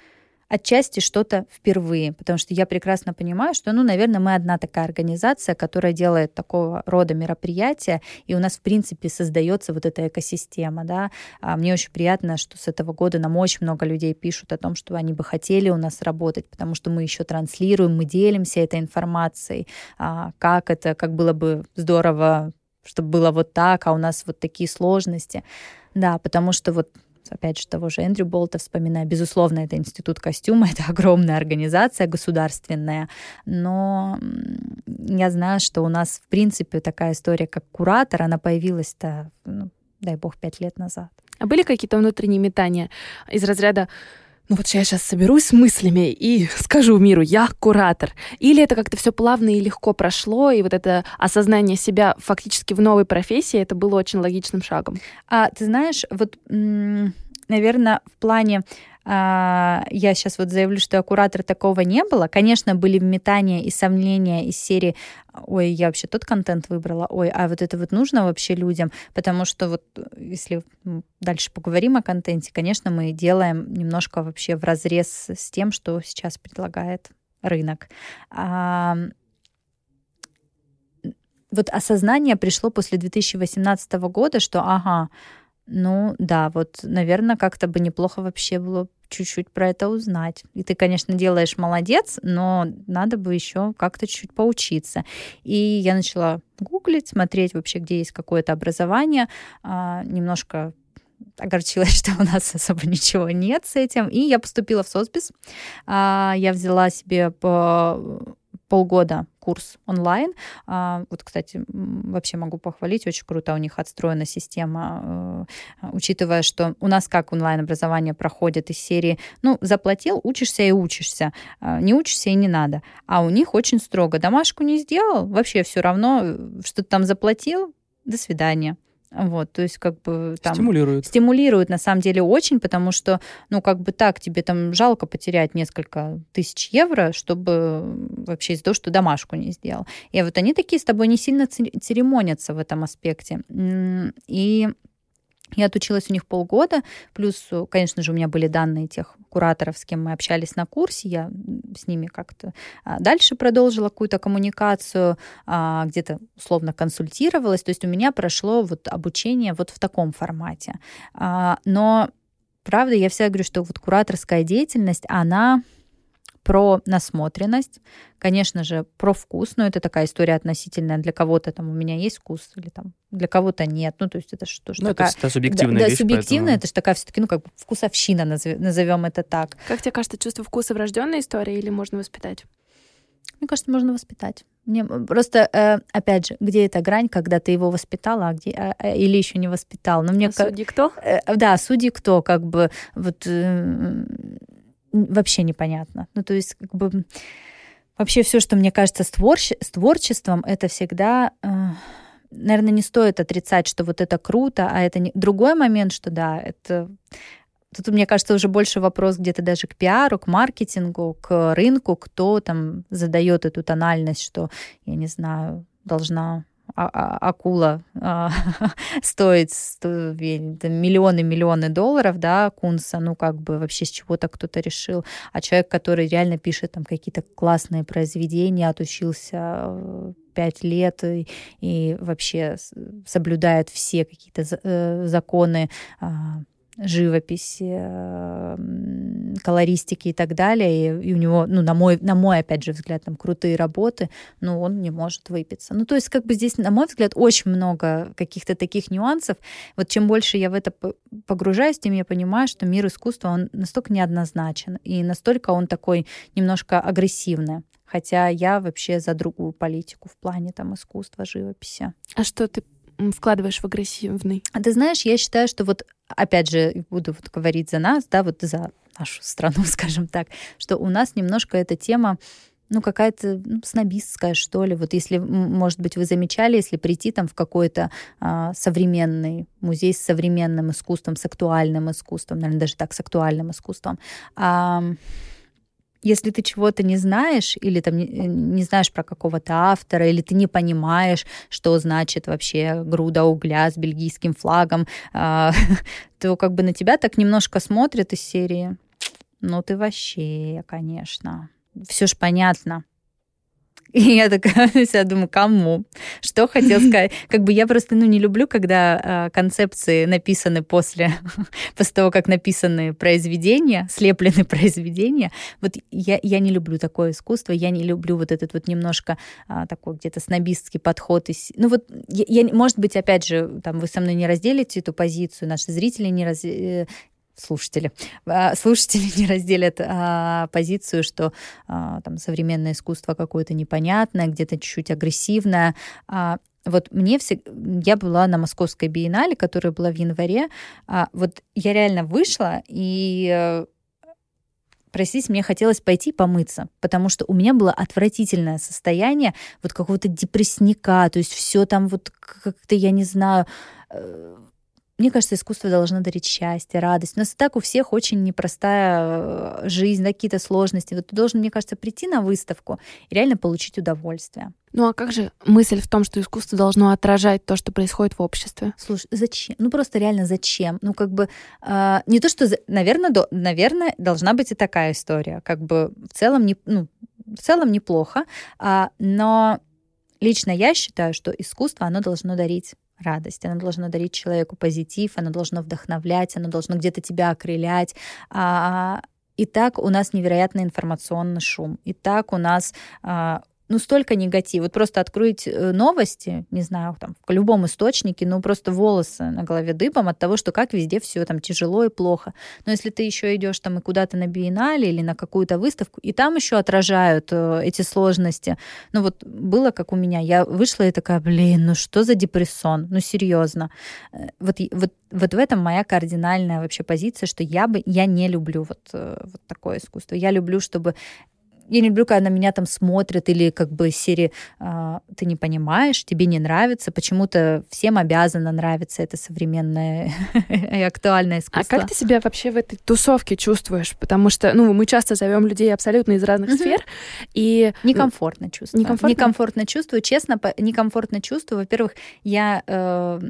отчасти что-то впервые, потому что я прекрасно понимаю, что, ну, наверное, мы одна такая организация, которая делает такого рода мероприятия, и у нас, в принципе, создается вот эта экосистема, да. А мне очень приятно, что с этого года нам очень много людей пишут о том, что они бы хотели у нас работать, потому что мы еще транслируем, мы делимся этой информацией, а, как это, как было бы здорово чтобы было вот так, а у нас вот такие сложности. Да, потому что вот опять же, того же Эндрю Болта вспоминая, безусловно, это институт костюма, это огромная организация государственная, но я знаю, что у нас, в принципе, такая история, как куратор, она появилась-то, ну, дай бог, пять лет назад. А были какие-то внутренние метания из разряда ну вот я сейчас соберусь с мыслями и скажу миру, я куратор. Или это как-то все плавно и легко прошло, и вот это осознание себя фактически в новой профессии, это было очень логичным шагом. А ты знаешь, вот, наверное, в плане я сейчас вот заявлю, что аккуратор такого не было. Конечно, были метания и сомнения из серии ой, я вообще тот контент выбрала, ой, а вот это вот нужно вообще людям, потому что вот если дальше поговорим о контенте, конечно, мы делаем немножко вообще в разрез с тем, что сейчас предлагает рынок. А, вот осознание пришло после 2018 года, что ага, ну да, вот, наверное, как-то бы неплохо вообще было чуть-чуть про это узнать. И ты, конечно, делаешь молодец, но надо бы еще как-то чуть-чуть поучиться. И я начала гуглить, смотреть вообще, где есть какое-то образование, а, немножко огорчилась, что у нас особо ничего нет с этим. И я поступила в СОСБИС. А, я взяла себе по полгода курс онлайн. А, вот, кстати, вообще могу похвалить, очень круто у них отстроена система, э, учитывая, что у нас как онлайн-образование проходит из серии, ну, заплатил, учишься и учишься, а, не учишься и не надо. А у них очень строго, домашку не сделал, вообще все равно, э, что ты там заплатил, до свидания. Вот, то есть как бы там... Стимулирует. Стимулирует, на самом деле, очень, потому что, ну, как бы так, тебе там жалко потерять несколько тысяч евро, чтобы вообще из-за того, что домашку не сделал. И вот они такие с тобой не сильно церемонятся в этом аспекте. И я отучилась у них полгода, плюс, конечно же, у меня были данные тех кураторов, с кем мы общались на курсе, я с ними как-то а, дальше продолжила какую-то коммуникацию, а, где-то условно консультировалась, то есть у меня прошло вот обучение вот в таком формате. А, но, правда, я всегда говорю, что вот кураторская деятельность, она про насмотренность, конечно же, про вкус, но это такая история относительная. Для кого-то там у меня есть вкус, или там для кого-то нет. Ну, то есть это что же ну, такая... это субъективная да, вещь. Да, субъективная, поэтому... это же такая все-таки, ну, как бы вкусовщина, назовем это так. Как тебе кажется, чувство вкуса врожденная история или можно воспитать? Мне кажется, можно воспитать. Мне просто, э, опять же, где эта грань, когда ты его воспитала, а где а, а, или еще не воспитал? Но мне а судьи кто? Э, да, судьи кто, как бы вот э, вообще непонятно. Ну, то есть, как бы вообще все, что мне кажется с, творче- с творчеством, это всегда... Э, наверное, не стоит отрицать, что вот это круто, а это не... Другой момент, что да, это... Тут, мне кажется, уже больше вопрос где-то даже к пиару, к маркетингу, к рынку, кто там задает эту тональность, что, я не знаю, должна а, а, акула а, стоит миллионы-миллионы долларов, да, кунса, ну как бы вообще с чего-то кто-то решил, а человек, который реально пишет там какие-то классные произведения, отучился э, пять лет и, и вообще соблюдает все какие-то э, законы живописи, колористики и так далее, и, и у него, ну, на мой, на мой, опять же, взгляд, там крутые работы, но он не может выпиться. Ну, то есть, как бы здесь, на мой взгляд, очень много каких-то таких нюансов. Вот чем больше я в это погружаюсь, тем я понимаю, что мир искусства, он настолько неоднозначен, и настолько он такой немножко агрессивный. Хотя я вообще за другую политику в плане там искусства, живописи. А что ты вкладываешь в агрессивный? А ты знаешь, я считаю, что вот, опять же, буду вот говорить за нас, да, вот за нашу страну, скажем так, что у нас немножко эта тема ну, какая-то ну, снобистская, что ли. Вот если, может быть, вы замечали, если прийти там в какой-то а, современный музей с современным искусством, с актуальным искусством, наверное, даже так, с актуальным искусством, а, если ты чего-то не знаешь, или там не, не знаешь про какого-то автора, или ты не понимаешь, что значит вообще груда угля с бельгийским флагом, э, то как бы на тебя так немножко смотрят из серии. Ну ты вообще, конечно. Все ж понятно. И я такая я думаю, кому? Что хотел сказать? Как бы я просто ну, не люблю, когда э, концепции написаны после, после того, как написаны произведения, слеплены произведения. Вот я, я не люблю такое искусство, я не люблю вот этот вот немножко э, такой где-то снобистский подход. Ну вот, я, я, может быть, опять же, там вы со мной не разделите эту позицию, наши зрители не, раз, э, слушатели, а, слушатели не разделят а, позицию, что а, там современное искусство какое-то непонятное, где-то чуть-чуть агрессивное. А, вот мне все, я была на Московской биеннале, которая была в январе. Вот я реально вышла и э, простите, мне хотелось пойти помыться, потому что у меня было отвратительное состояние вот какого-то депрессника, то есть все там вот как-то, я не знаю, э, мне кажется, искусство должно дарить счастье, радость. У нас и так у всех очень непростая э, жизнь, да, какие-то сложности. Вот ты должен, мне кажется, прийти на выставку и реально получить удовольствие. Ну а как же мысль в том, что искусство должно отражать то, что происходит в обществе? Слушай, зачем? Ну просто реально зачем? Ну как бы э, не то, что, наверное, до, наверное, должна быть и такая история. Как бы в целом не, ну, в целом неплохо, а, но лично я считаю, что искусство оно должно дарить радость, оно должно дарить человеку позитив, оно должно вдохновлять, оно должно где-то тебя окрылять. А, и так у нас невероятный информационный шум. И так у нас а, ну, столько негатива. Вот просто открыть э, новости, не знаю, там, в любом источнике, ну, просто волосы на голове дыбом от того, что как везде все там тяжело и плохо. Но если ты еще идешь там и куда-то на биеннале или на какую-то выставку, и там еще отражают э, эти сложности. Ну, вот было как у меня. Я вышла и такая, блин, ну что за депрессон? Ну, серьезно. Э, вот, вот, вот в этом моя кардинальная вообще позиция, что я бы, я не люблю вот, вот такое искусство. Я люблю, чтобы я не люблю, когда на меня там смотрят или как бы серии а, «ты не понимаешь, тебе не нравится». Почему-то всем обязано нравиться это современное и актуальное искусство. А как ты себя вообще в этой тусовке чувствуешь? Потому что, ну, мы часто зовем людей абсолютно из разных сфер, и... Некомфортно чувствую. Некомфортно? Некомфортно чувствую. Честно, некомфортно чувствую. Во-первых, я э,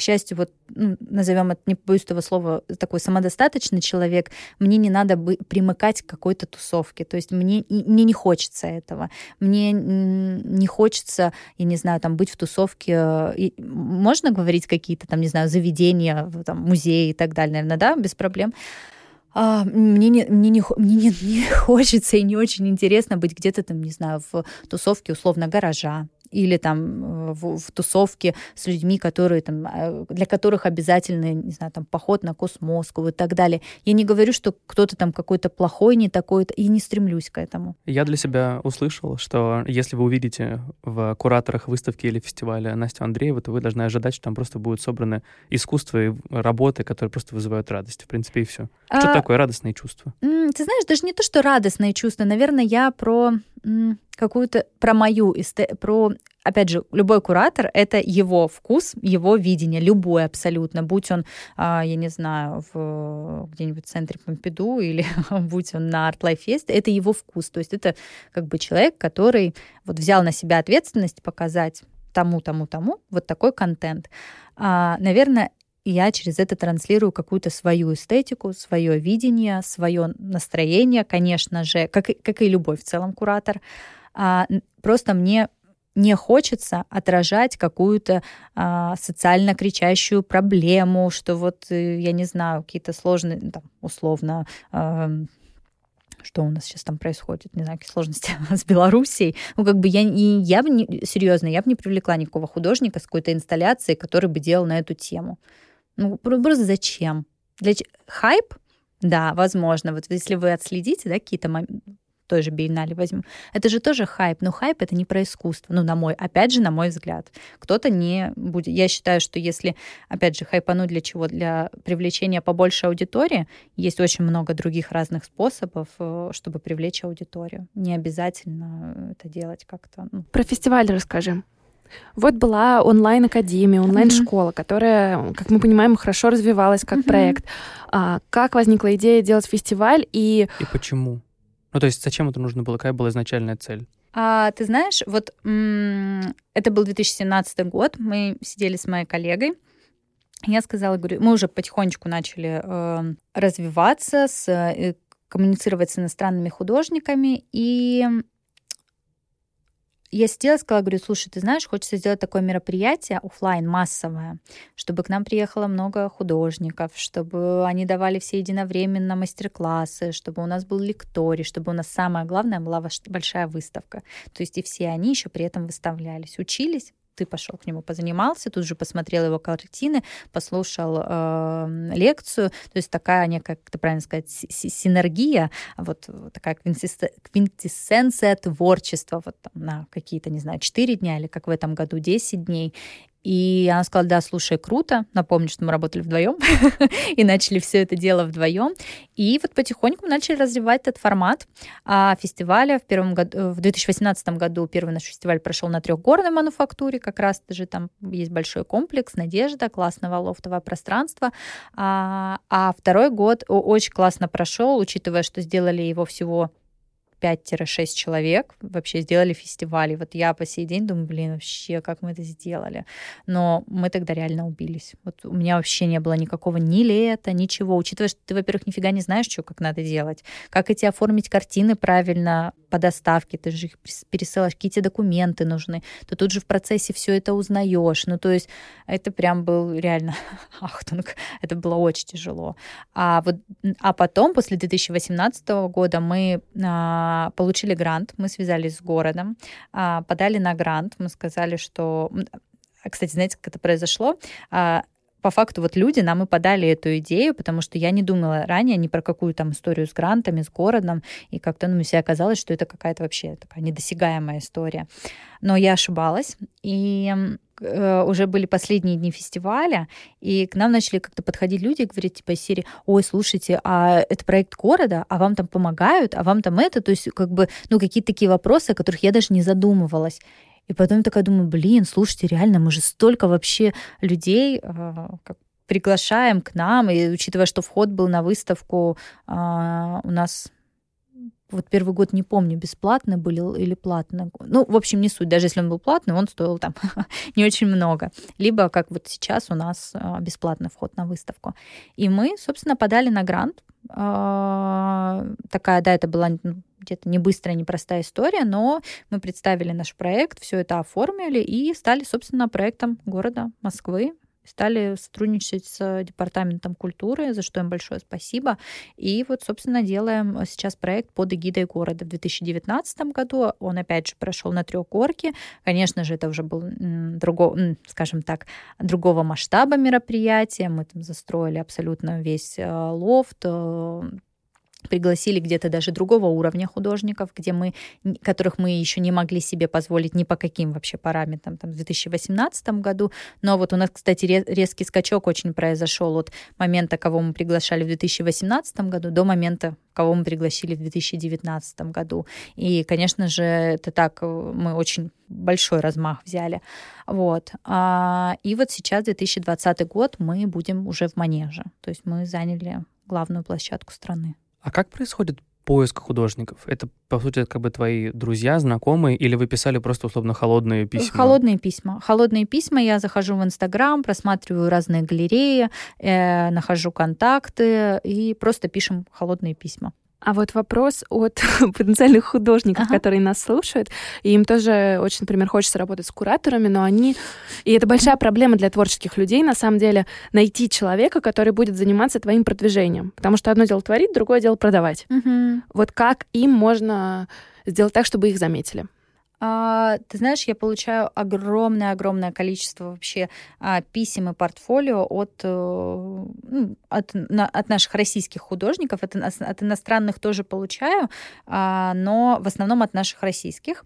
к счастью, вот ну, назовем это, не боюсь этого слова, такой самодостаточный человек, мне не надо бы примыкать к какой-то тусовке. То есть мне, мне не хочется этого. Мне не хочется, я не знаю, там быть в тусовке. И можно говорить какие-то там, не знаю, заведения, там, музеи и так далее, наверное, да, без проблем. А, мне, не, мне, не, мне не, не хочется и не очень интересно быть где-то там, не знаю, в тусовке условно гаража или там э, в, в тусовке с людьми, которые там, э, для которых обязательно, не знаю, там поход на Космоску и так далее. Я не говорю, что кто-то там какой-то плохой, не такой, и не стремлюсь к этому. Я для себя услышал, что если вы увидите в кураторах выставки или фестиваля Настю Андрееву, то вы должны ожидать, что там просто будут собраны искусства и работы, которые просто вызывают радость. В принципе, и все. Что а... такое радостные чувства? Ты знаешь, даже не то, что радостные чувства. Наверное, я про какую-то про мою про опять же любой куратор это его вкус его видение любой абсолютно. Будь он а, я не знаю в где-нибудь в центре Помпиду или будь он на Fest это его вкус. То есть это как бы человек который вот взял на себя ответственность показать тому тому тому вот такой контент. А, я через это транслирую какую-то свою эстетику, свое видение, свое настроение, конечно же, как, как и любой в целом куратор. А, просто мне не хочется отражать какую-то а, социально кричащую проблему, что вот, э, я не знаю, какие-то сложные, ну, там, условно, а, что у нас сейчас там происходит, не знаю, какие сложности с Белоруссией. Ну, как бы я, я бы не, серьезно, я бы не привлекла никакого художника с какой-то инсталляцией, который бы делал на эту тему. Ну, просто зачем? Для хайп? Да, возможно. Вот если вы отследите, да, какие-то той же биеннале возьмем. Это же тоже хайп. Но хайп это не про искусство. Ну, на мой, опять же, на мой взгляд. Кто-то не будет. Я считаю, что если, опять же, хайпануть для чего? Для привлечения побольше аудитории, есть очень много других разных способов, э, чтобы привлечь аудиторию. Не обязательно это делать как-то. Ну. Про фестиваль расскажи. Вот была онлайн-академия, онлайн-школа, которая, как мы понимаем, хорошо развивалась как проект. А, как возникла идея делать фестиваль и... И почему? Ну, то есть зачем это нужно было? Какая была изначальная цель? А, ты знаешь, вот это был 2017 год, мы сидели с моей коллегой, я сказала, говорю, мы уже потихонечку начали э, развиваться, с, э, коммуницировать с иностранными художниками, и я сидела и сказала, говорю, слушай, ты знаешь, хочется сделать такое мероприятие офлайн массовое, чтобы к нам приехало много художников, чтобы они давали все единовременно мастер-классы, чтобы у нас был лекторий, чтобы у нас самое главное была большая выставка. То есть и все они еще при этом выставлялись, учились, ты пошел к нему, позанимался, тут же посмотрел его картины, послушал э, лекцию. То есть такая некая, как ты правильно сказать, синергия, вот такая квинтэссенция творчества вот там, на какие-то, не знаю, 4 дня или как в этом году 10 дней. И она сказала, да, слушай, круто. Напомню, что мы работали вдвоем и начали все это дело вдвоем. И вот потихоньку начали развивать этот формат а фестиваля. В, первом году, в 2018 году первый наш фестиваль прошел на трехгорной мануфактуре. Как раз даже там есть большой комплекс «Надежда», классного лофтовое пространство. А, а второй год очень классно прошел, учитывая, что сделали его всего 5-6 человек вообще сделали фестиваль. И вот я по сей день думаю, блин, вообще, как мы это сделали. Но мы тогда реально убились. Вот у меня вообще не было никакого ни лета, ничего. Учитывая, что ты, во-первых, нифига не знаешь, что, как надо делать. Как эти оформить картины правильно по доставке, ты же их пересылаешь, какие тебе документы нужны. Ты тут же в процессе все это узнаешь. Ну, то есть это прям был реально ахтунг. Это было очень тяжело. А, вот, а потом, после 2018 года, мы а, получили грант, мы связались с городом, а, подали на грант, мы сказали, что... Кстати, знаете, как это произошло? по факту вот люди нам и подали эту идею, потому что я не думала ранее ни про какую там историю с грантами, с городом, и как-то ну, себе оказалось, что это какая-то вообще такая недосягаемая история. Но я ошибалась, и уже были последние дни фестиваля, и к нам начали как-то подходить люди и говорить, типа, из ой, слушайте, а это проект города, а вам там помогают, а вам там это, то есть как бы, ну, какие-то такие вопросы, о которых я даже не задумывалась. И потом такая думаю, блин, слушайте, реально, мы же столько вообще людей а, как приглашаем к нам, и учитывая, что вход был на выставку а, у нас вот первый год не помню, бесплатно был или платно. Ну, в общем, не суть. Даже если он был платный, он стоил там не очень много. Либо, как вот сейчас у нас а, бесплатный вход на выставку. И мы, собственно, подали на грант. Такая, да, это была ну, где-то не быстрая, не простая история, но мы представили наш проект, все это оформили и стали, собственно, проектом города Москвы, стали сотрудничать с Департаментом культуры, за что им большое спасибо. И вот, собственно, делаем сейчас проект под эгидой города в 2019 году. Он, опять же, прошел на трехгорке. Конечно же, это уже был другого, скажем так, другого масштаба мероприятия. Мы там застроили абсолютно весь э, лофт, э, пригласили где-то даже другого уровня художников, где мы, которых мы еще не могли себе позволить ни по каким вообще параметрам там, в 2018 году. Но вот у нас, кстати, резкий скачок очень произошел от момента, кого мы приглашали в 2018 году, до момента, кого мы пригласили в 2019 году. И, конечно же, это так, мы очень большой размах взяли. Вот. А, и вот сейчас, 2020 год, мы будем уже в Манеже. То есть мы заняли главную площадку страны. А как происходит поиск художников? Это, по сути, как бы твои друзья, знакомые, или вы писали просто условно холодные письма? Холодные письма. Холодные письма. Я захожу в Инстаграм, просматриваю разные галереи, э, нахожу контакты и просто пишем холодные письма. А вот вопрос от потенциальных художников, ага. которые нас слушают, и им тоже очень, например, хочется работать с кураторами, но они... И это большая проблема для творческих людей, на самом деле, найти человека, который будет заниматься твоим продвижением. Потому что одно дело творить, другое дело продавать. Угу. Вот как им можно сделать так, чтобы их заметили? А, ты знаешь, я получаю огромное-огромное количество вообще а, писем и портфолио от, э, ну, от, на, от наших российских художников, от, от иностранных тоже получаю, а, но в основном от наших российских.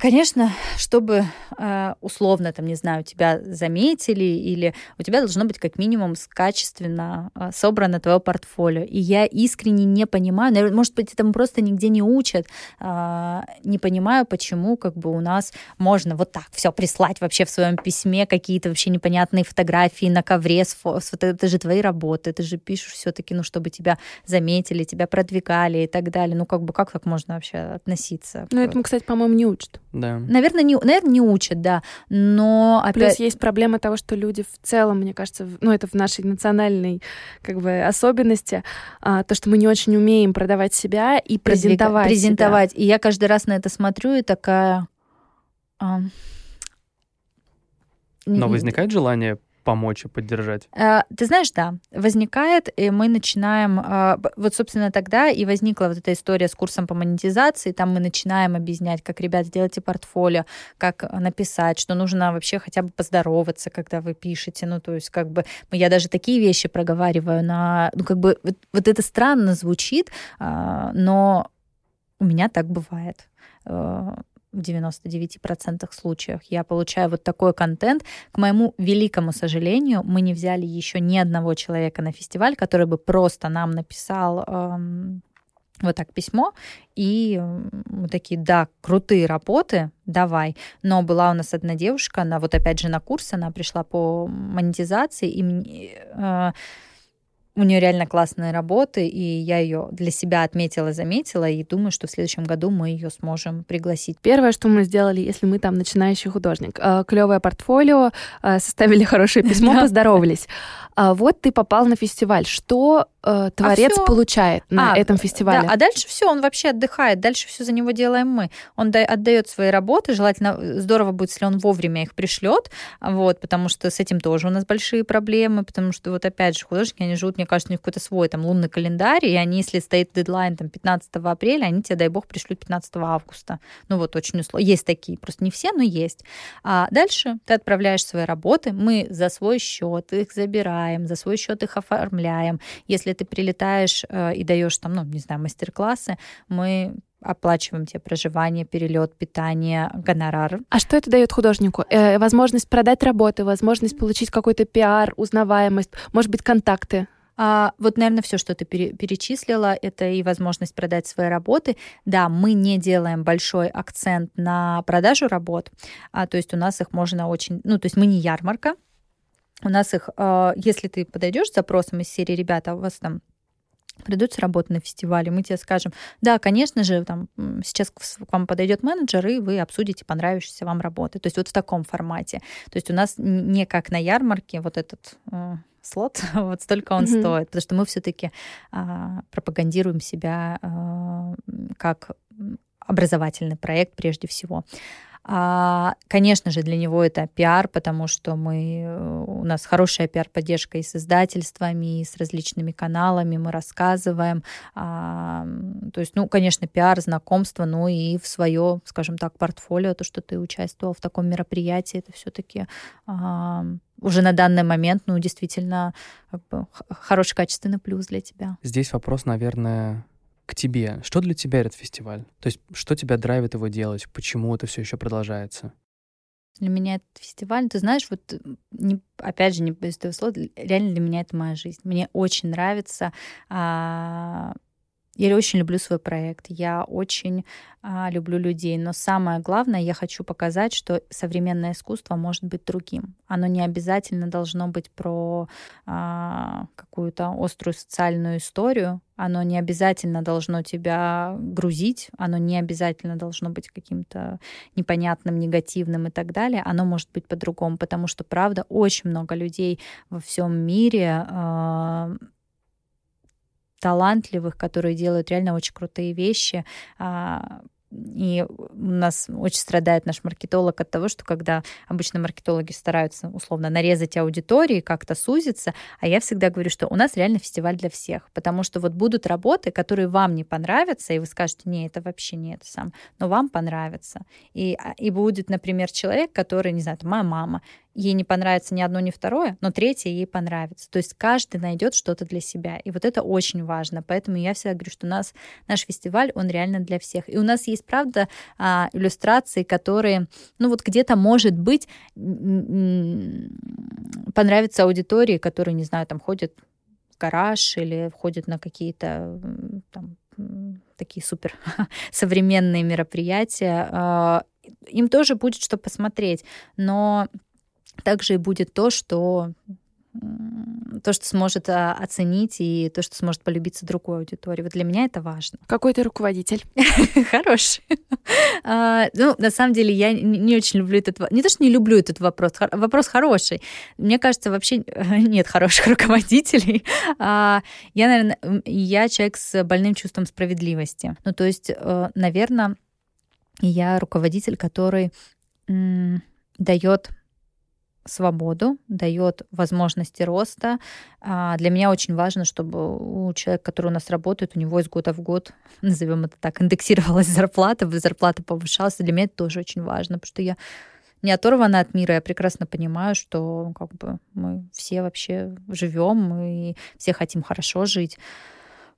Конечно, чтобы э, условно, там, не знаю, тебя заметили, или у тебя должно быть как минимум качественно э, собрано твое портфолио. И я искренне не понимаю, наверное, может быть, этому просто нигде не учат, не понимаю, почему как бы у нас можно вот так все прислать вообще в своем письме, какие-то вообще непонятные фотографии на ковре, с, с, это же твои работы, ты же пишешь все-таки, ну, чтобы тебя заметили, тебя продвигали и так далее. Ну, как бы как так можно вообще относиться? Ну, этому, кстати, по-моему, не учат. Да. Наверное, не, наверное, не учат, да. Но опять... Плюс есть проблема того, что люди в целом, мне кажется, ну это в нашей национальной как бы особенности, а, то, что мы не очень умеем продавать себя и презентовать. Презентовать. Себя. И я каждый раз на это смотрю и такая. А... Но возникает желание помочь и поддержать? Э, ты знаешь, да, возникает, и мы начинаем, э, вот, собственно, тогда и возникла вот эта история с курсом по монетизации, там мы начинаем объяснять, как, ребят, сделайте портфолио, как написать, что нужно вообще хотя бы поздороваться, когда вы пишете, ну, то есть, как бы, я даже такие вещи проговариваю на, ну, как бы, вот, вот это странно звучит, э, но у меня так бывает в 99% случаях я получаю вот такой контент. К моему великому сожалению, мы не взяли еще ни одного человека на фестиваль, который бы просто нам написал эм, вот так письмо, и мы такие, да, крутые работы, давай. Но была у нас одна девушка, она вот опять же на курс, она пришла по монетизации, и мне... Э, у нее реально классные работы, и я ее для себя отметила, заметила, и думаю, что в следующем году мы ее сможем пригласить. Первое, что мы сделали, если мы там начинающий художник, э, клевое портфолио, э, составили хорошее письмо, поздоровались. А вот ты попал на фестиваль. Что э, творец а получает на а, этом фестивале? Да, а дальше все, он вообще отдыхает. Дальше все за него делаем мы. Он отдает свои работы. Желательно э, здорово будет, если он вовремя их пришлет. Вот, потому что с этим тоже у нас большие проблемы. Потому что, вот опять же, художники, они живут, мне кажется, у них какой-то свой там лунный календарь. И они, если стоит дедлайн там 15 апреля, они тебе, дай бог, пришлют 15 августа. Ну вот, очень условно. Есть такие, просто не все, но есть. А дальше ты отправляешь свои работы. Мы за свой счет их забираем, за свой счет их оформляем. Если ты прилетаешь э, и даешь там, ну, не знаю, мастер-классы, мы оплачиваем тебе проживание, перелет, питание, гонорар. А что это дает художнику? Э, возможность продать работы, возможность получить какой-то пиар, узнаваемость, может быть, контакты? А, вот, наверное, все, что ты перечислила, это и возможность продать свои работы. Да, мы не делаем большой акцент на продажу работ, а, то есть у нас их можно очень, ну, то есть мы не ярмарка, у нас их, а, если ты подойдешь с запросом из серии «Ребята, у вас там придутся работы на фестивале, мы тебе скажем, да, конечно же, там, сейчас к вам подойдет менеджер, и вы обсудите понравившиеся вам работы. То есть вот в таком формате. То есть у нас не как на ярмарке вот этот э, слот, вот столько он mm-hmm. стоит, потому что мы все-таки а, пропагандируем себя а, как образовательный проект прежде всего. А, конечно же, для него это пиар, потому что мы, у нас хорошая пиар-поддержка и с издательствами, и с различными каналами, мы рассказываем. А, то есть, ну, конечно, пиар, знакомство, ну и в свое, скажем так, портфолио, то, что ты участвовал в таком мероприятии, это все-таки а, уже на данный момент, ну, действительно, хороший качественный плюс для тебя. Здесь вопрос, наверное, к тебе. Что для тебя этот фестиваль? То есть что тебя драйвит его делать? Почему это все еще продолжается? Для меня этот фестиваль, ты знаешь, вот не, опять же, не без этого слова, реально для меня это моя жизнь. Мне очень нравится а, я очень люблю свой проект, я очень а, люблю людей, но самое главное, я хочу показать, что современное искусство может быть другим. Оно не обязательно должно быть про а, какую-то острую социальную историю, оно не обязательно должно тебя грузить, оно не обязательно должно быть каким-то непонятным, негативным и так далее. Оно может быть по-другому, потому что, правда, очень много людей во всем мире э, талантливых, которые делают реально очень крутые вещи. А, и у нас очень страдает наш маркетолог от того, что когда обычно маркетологи стараются условно нарезать аудитории, как-то сузиться, а я всегда говорю, что у нас реально фестиваль для всех, потому что вот будут работы, которые вам не понравятся, и вы скажете, не, это вообще не это сам, но вам понравится. И, а, и будет, например, человек, который, не знаю, моя мама, ей не понравится ни одно, ни второе, но третье ей понравится. То есть каждый найдет что-то для себя. И вот это очень важно. Поэтому я всегда говорю, что у нас наш фестиваль, он реально для всех. И у нас есть, правда, а, иллюстрации, которые, ну вот где-то, может быть, понравится аудитории, которые, не знаю, там ходят в гараж или входят на какие-то там, такие супер современные мероприятия. А, им тоже будет что посмотреть, но также и будет то, что то, что сможет а, оценить и то, что сможет полюбиться другой аудитории. Вот для меня это важно. Какой ты руководитель? Хороший. А, ну, на самом деле, я не очень люблю этот... Не то, что не люблю этот вопрос. Вопрос хороший. Мне кажется, вообще нет хороших руководителей. А, я, наверное, я человек с больным чувством справедливости. Ну, то есть, э, наверное, я руководитель, который дает свободу, дает возможности роста. А, для меня очень важно, чтобы у человека, который у нас работает, у него из года в год, назовем это так, индексировалась зарплата, зарплата повышалась. Для меня это тоже очень важно, потому что я не оторвана от мира, я прекрасно понимаю, что как бы мы все вообще живем, и все хотим хорошо жить.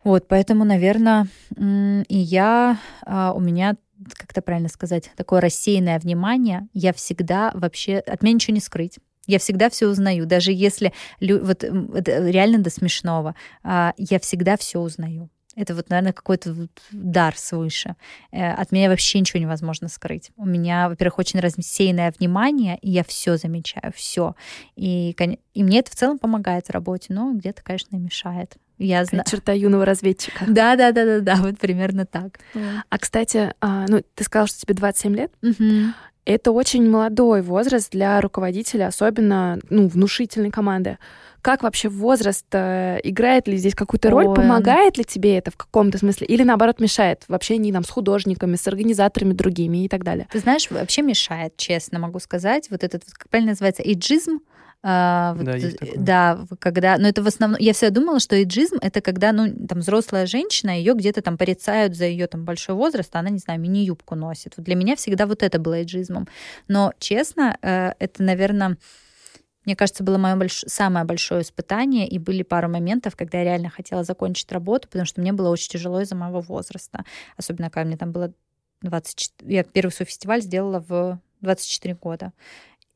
Вот, поэтому, наверное, и я, а, у меня как это правильно сказать, такое рассеянное внимание, я всегда вообще, от меня ничего не скрыть. Я всегда все узнаю, даже если вот реально до смешного, а, я всегда все узнаю. Это вот, наверное, какой-то дар свыше. Э, от меня вообще ничего невозможно скрыть. У меня, во-первых, очень рассеянное внимание, и я все замечаю, все. И, и мне это в целом помогает в работе, но где-то, конечно, мешает. Я знаю. Черта юного разведчика. Да, да, да, да, да, вот примерно так. А кстати, а, ну ты сказал, что тебе 27 лет. Это очень молодой возраст для руководителя, особенно ну, внушительной команды. Как вообще возраст э, играет ли здесь какую-то роль? Ой. Помогает ли тебе это в каком-то смысле? Или наоборот мешает в общении там, с художниками, с организаторами другими и так далее? Ты знаешь, вообще мешает, честно могу сказать. Вот этот, как правильно называется, эйджизм, а, вот, да, есть такое. да, когда, но это в основном, я всегда думала, что эйджизм это когда, ну, там взрослая женщина, ее где-то там порицают за ее там большой возраст, а она, не знаю, мини-юбку носит. Вот для меня всегда вот это было эйджизмом. Но, честно, э, это, наверное, мне кажется, было мое больш... самое большое испытание, и были пару моментов, когда я реально хотела закончить работу, потому что мне было очень тяжело из-за моего возраста. Особенно, когда мне там было 24... Я первый свой фестиваль сделала в 24 года.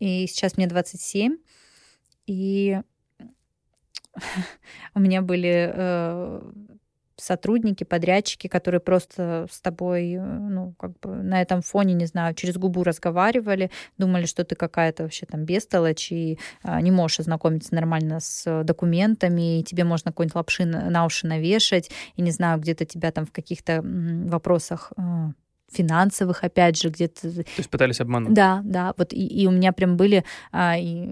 И сейчас мне 27, и у меня были э, сотрудники, подрядчики, которые просто с тобой, э, ну, как бы на этом фоне, не знаю, через губу разговаривали, думали, что ты какая-то вообще там бестолочь и а, не можешь ознакомиться нормально с документами, и тебе можно какой-нибудь лапши на уши навешать, и не знаю, где-то тебя там в каких-то вопросах э, финансовых, опять же, где-то. То есть пытались обмануть. Да, да. Вот и, и у меня прям были, а, и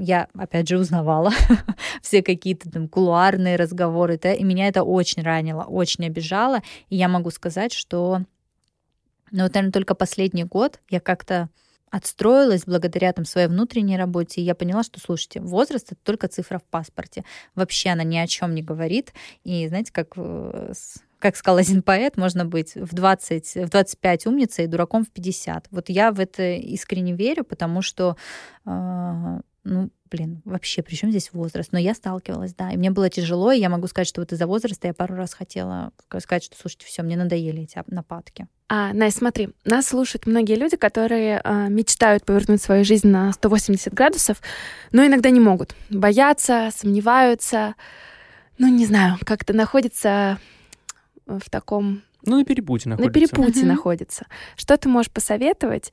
я опять же узнавала все какие-то там кулуарные разговоры, да, и меня это очень ранило, очень обижало, и я могу сказать, что, ну, вот, наверное, только последний год я как-то отстроилась благодаря там своей внутренней работе, и я поняла, что, слушайте, возраст — это только цифра в паспорте. Вообще она ни о чем не говорит. И знаете, как э, как сказал один поэт, можно быть в 20, в 25 умницей и дураком в 50. Вот я в это искренне верю, потому что, э, ну, блин, вообще, при чем здесь возраст? Но я сталкивалась, да, и мне было тяжело, и я могу сказать, что вот из-за возраста я пару раз хотела сказать, что, слушайте, все, мне надоели эти нападки. А, Настя, смотри, нас слушают многие люди, которые э, мечтают повернуть свою жизнь на 180 градусов, но иногда не могут. Боятся, сомневаются, ну, не знаю, как-то находятся в таком... Ну, на перепуте находится. На перепуте угу. находится. Что ты можешь посоветовать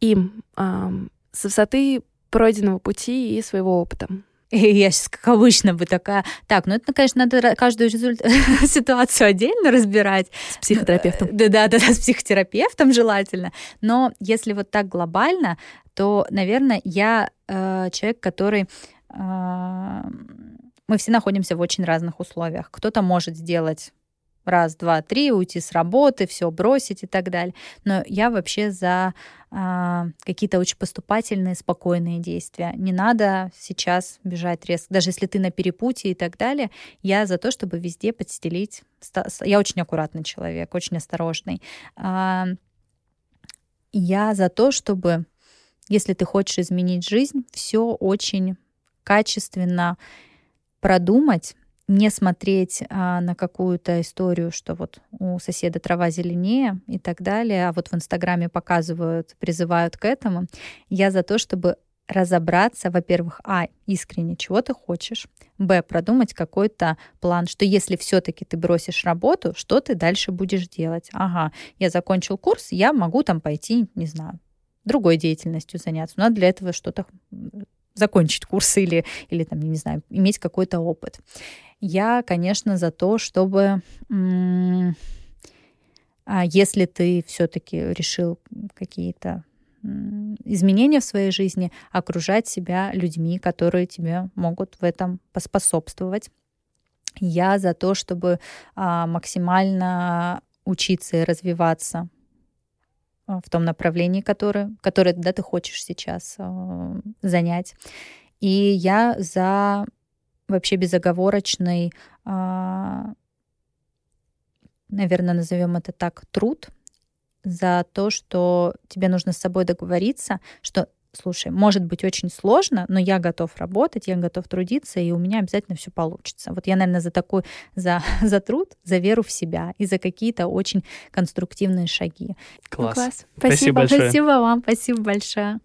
им эм, с высоты пройденного пути и своего опыта? Я сейчас, как обычно, бы такая... Так, ну это, конечно, надо каждую ситуацию отдельно разбирать. С психотерапевтом. Да-да-да, с психотерапевтом желательно. Но если вот так глобально, то, наверное, я э, человек, который... Э, мы все находимся в очень разных условиях. Кто-то может сделать раз, два, три, уйти с работы, все бросить и так далее. Но я вообще за а, какие-то очень поступательные, спокойные действия. Не надо сейчас бежать резко. Даже если ты на перепутье и так далее, я за то, чтобы везде подстелить. Я очень аккуратный человек, очень осторожный. А, я за то, чтобы, если ты хочешь изменить жизнь, все очень качественно продумать, не смотреть а, на какую-то историю, что вот у соседа трава зеленее и так далее, а вот в Инстаграме показывают, призывают к этому. Я за то, чтобы разобраться, во-первых, а, искренне, чего ты хочешь, б, продумать какой-то план, что если все-таки ты бросишь работу, что ты дальше будешь делать? Ага, я закончил курс, я могу там пойти, не знаю, другой деятельностью заняться. Но для этого что-то закончить курсы или, или там, не знаю, иметь какой-то опыт. Я, конечно, за то, чтобы а если ты все-таки решил какие-то изменения в своей жизни, окружать себя людьми, которые тебе могут в этом поспособствовать. Я за то, чтобы а, максимально учиться и развиваться в том направлении, которое, которое да, ты хочешь сейчас а, занять. И я за вообще безоговорочный, а, наверное, назовем это так, труд за то, что тебе нужно с собой договориться, что слушай, может быть очень сложно, но я готов работать, я готов трудиться, и у меня обязательно все получится. Вот я, наверное, за такой, за, за труд, за веру в себя и за какие-то очень конструктивные шаги. Класс. Класс. Спасибо. Спасибо большое. Спасибо вам, спасибо большое.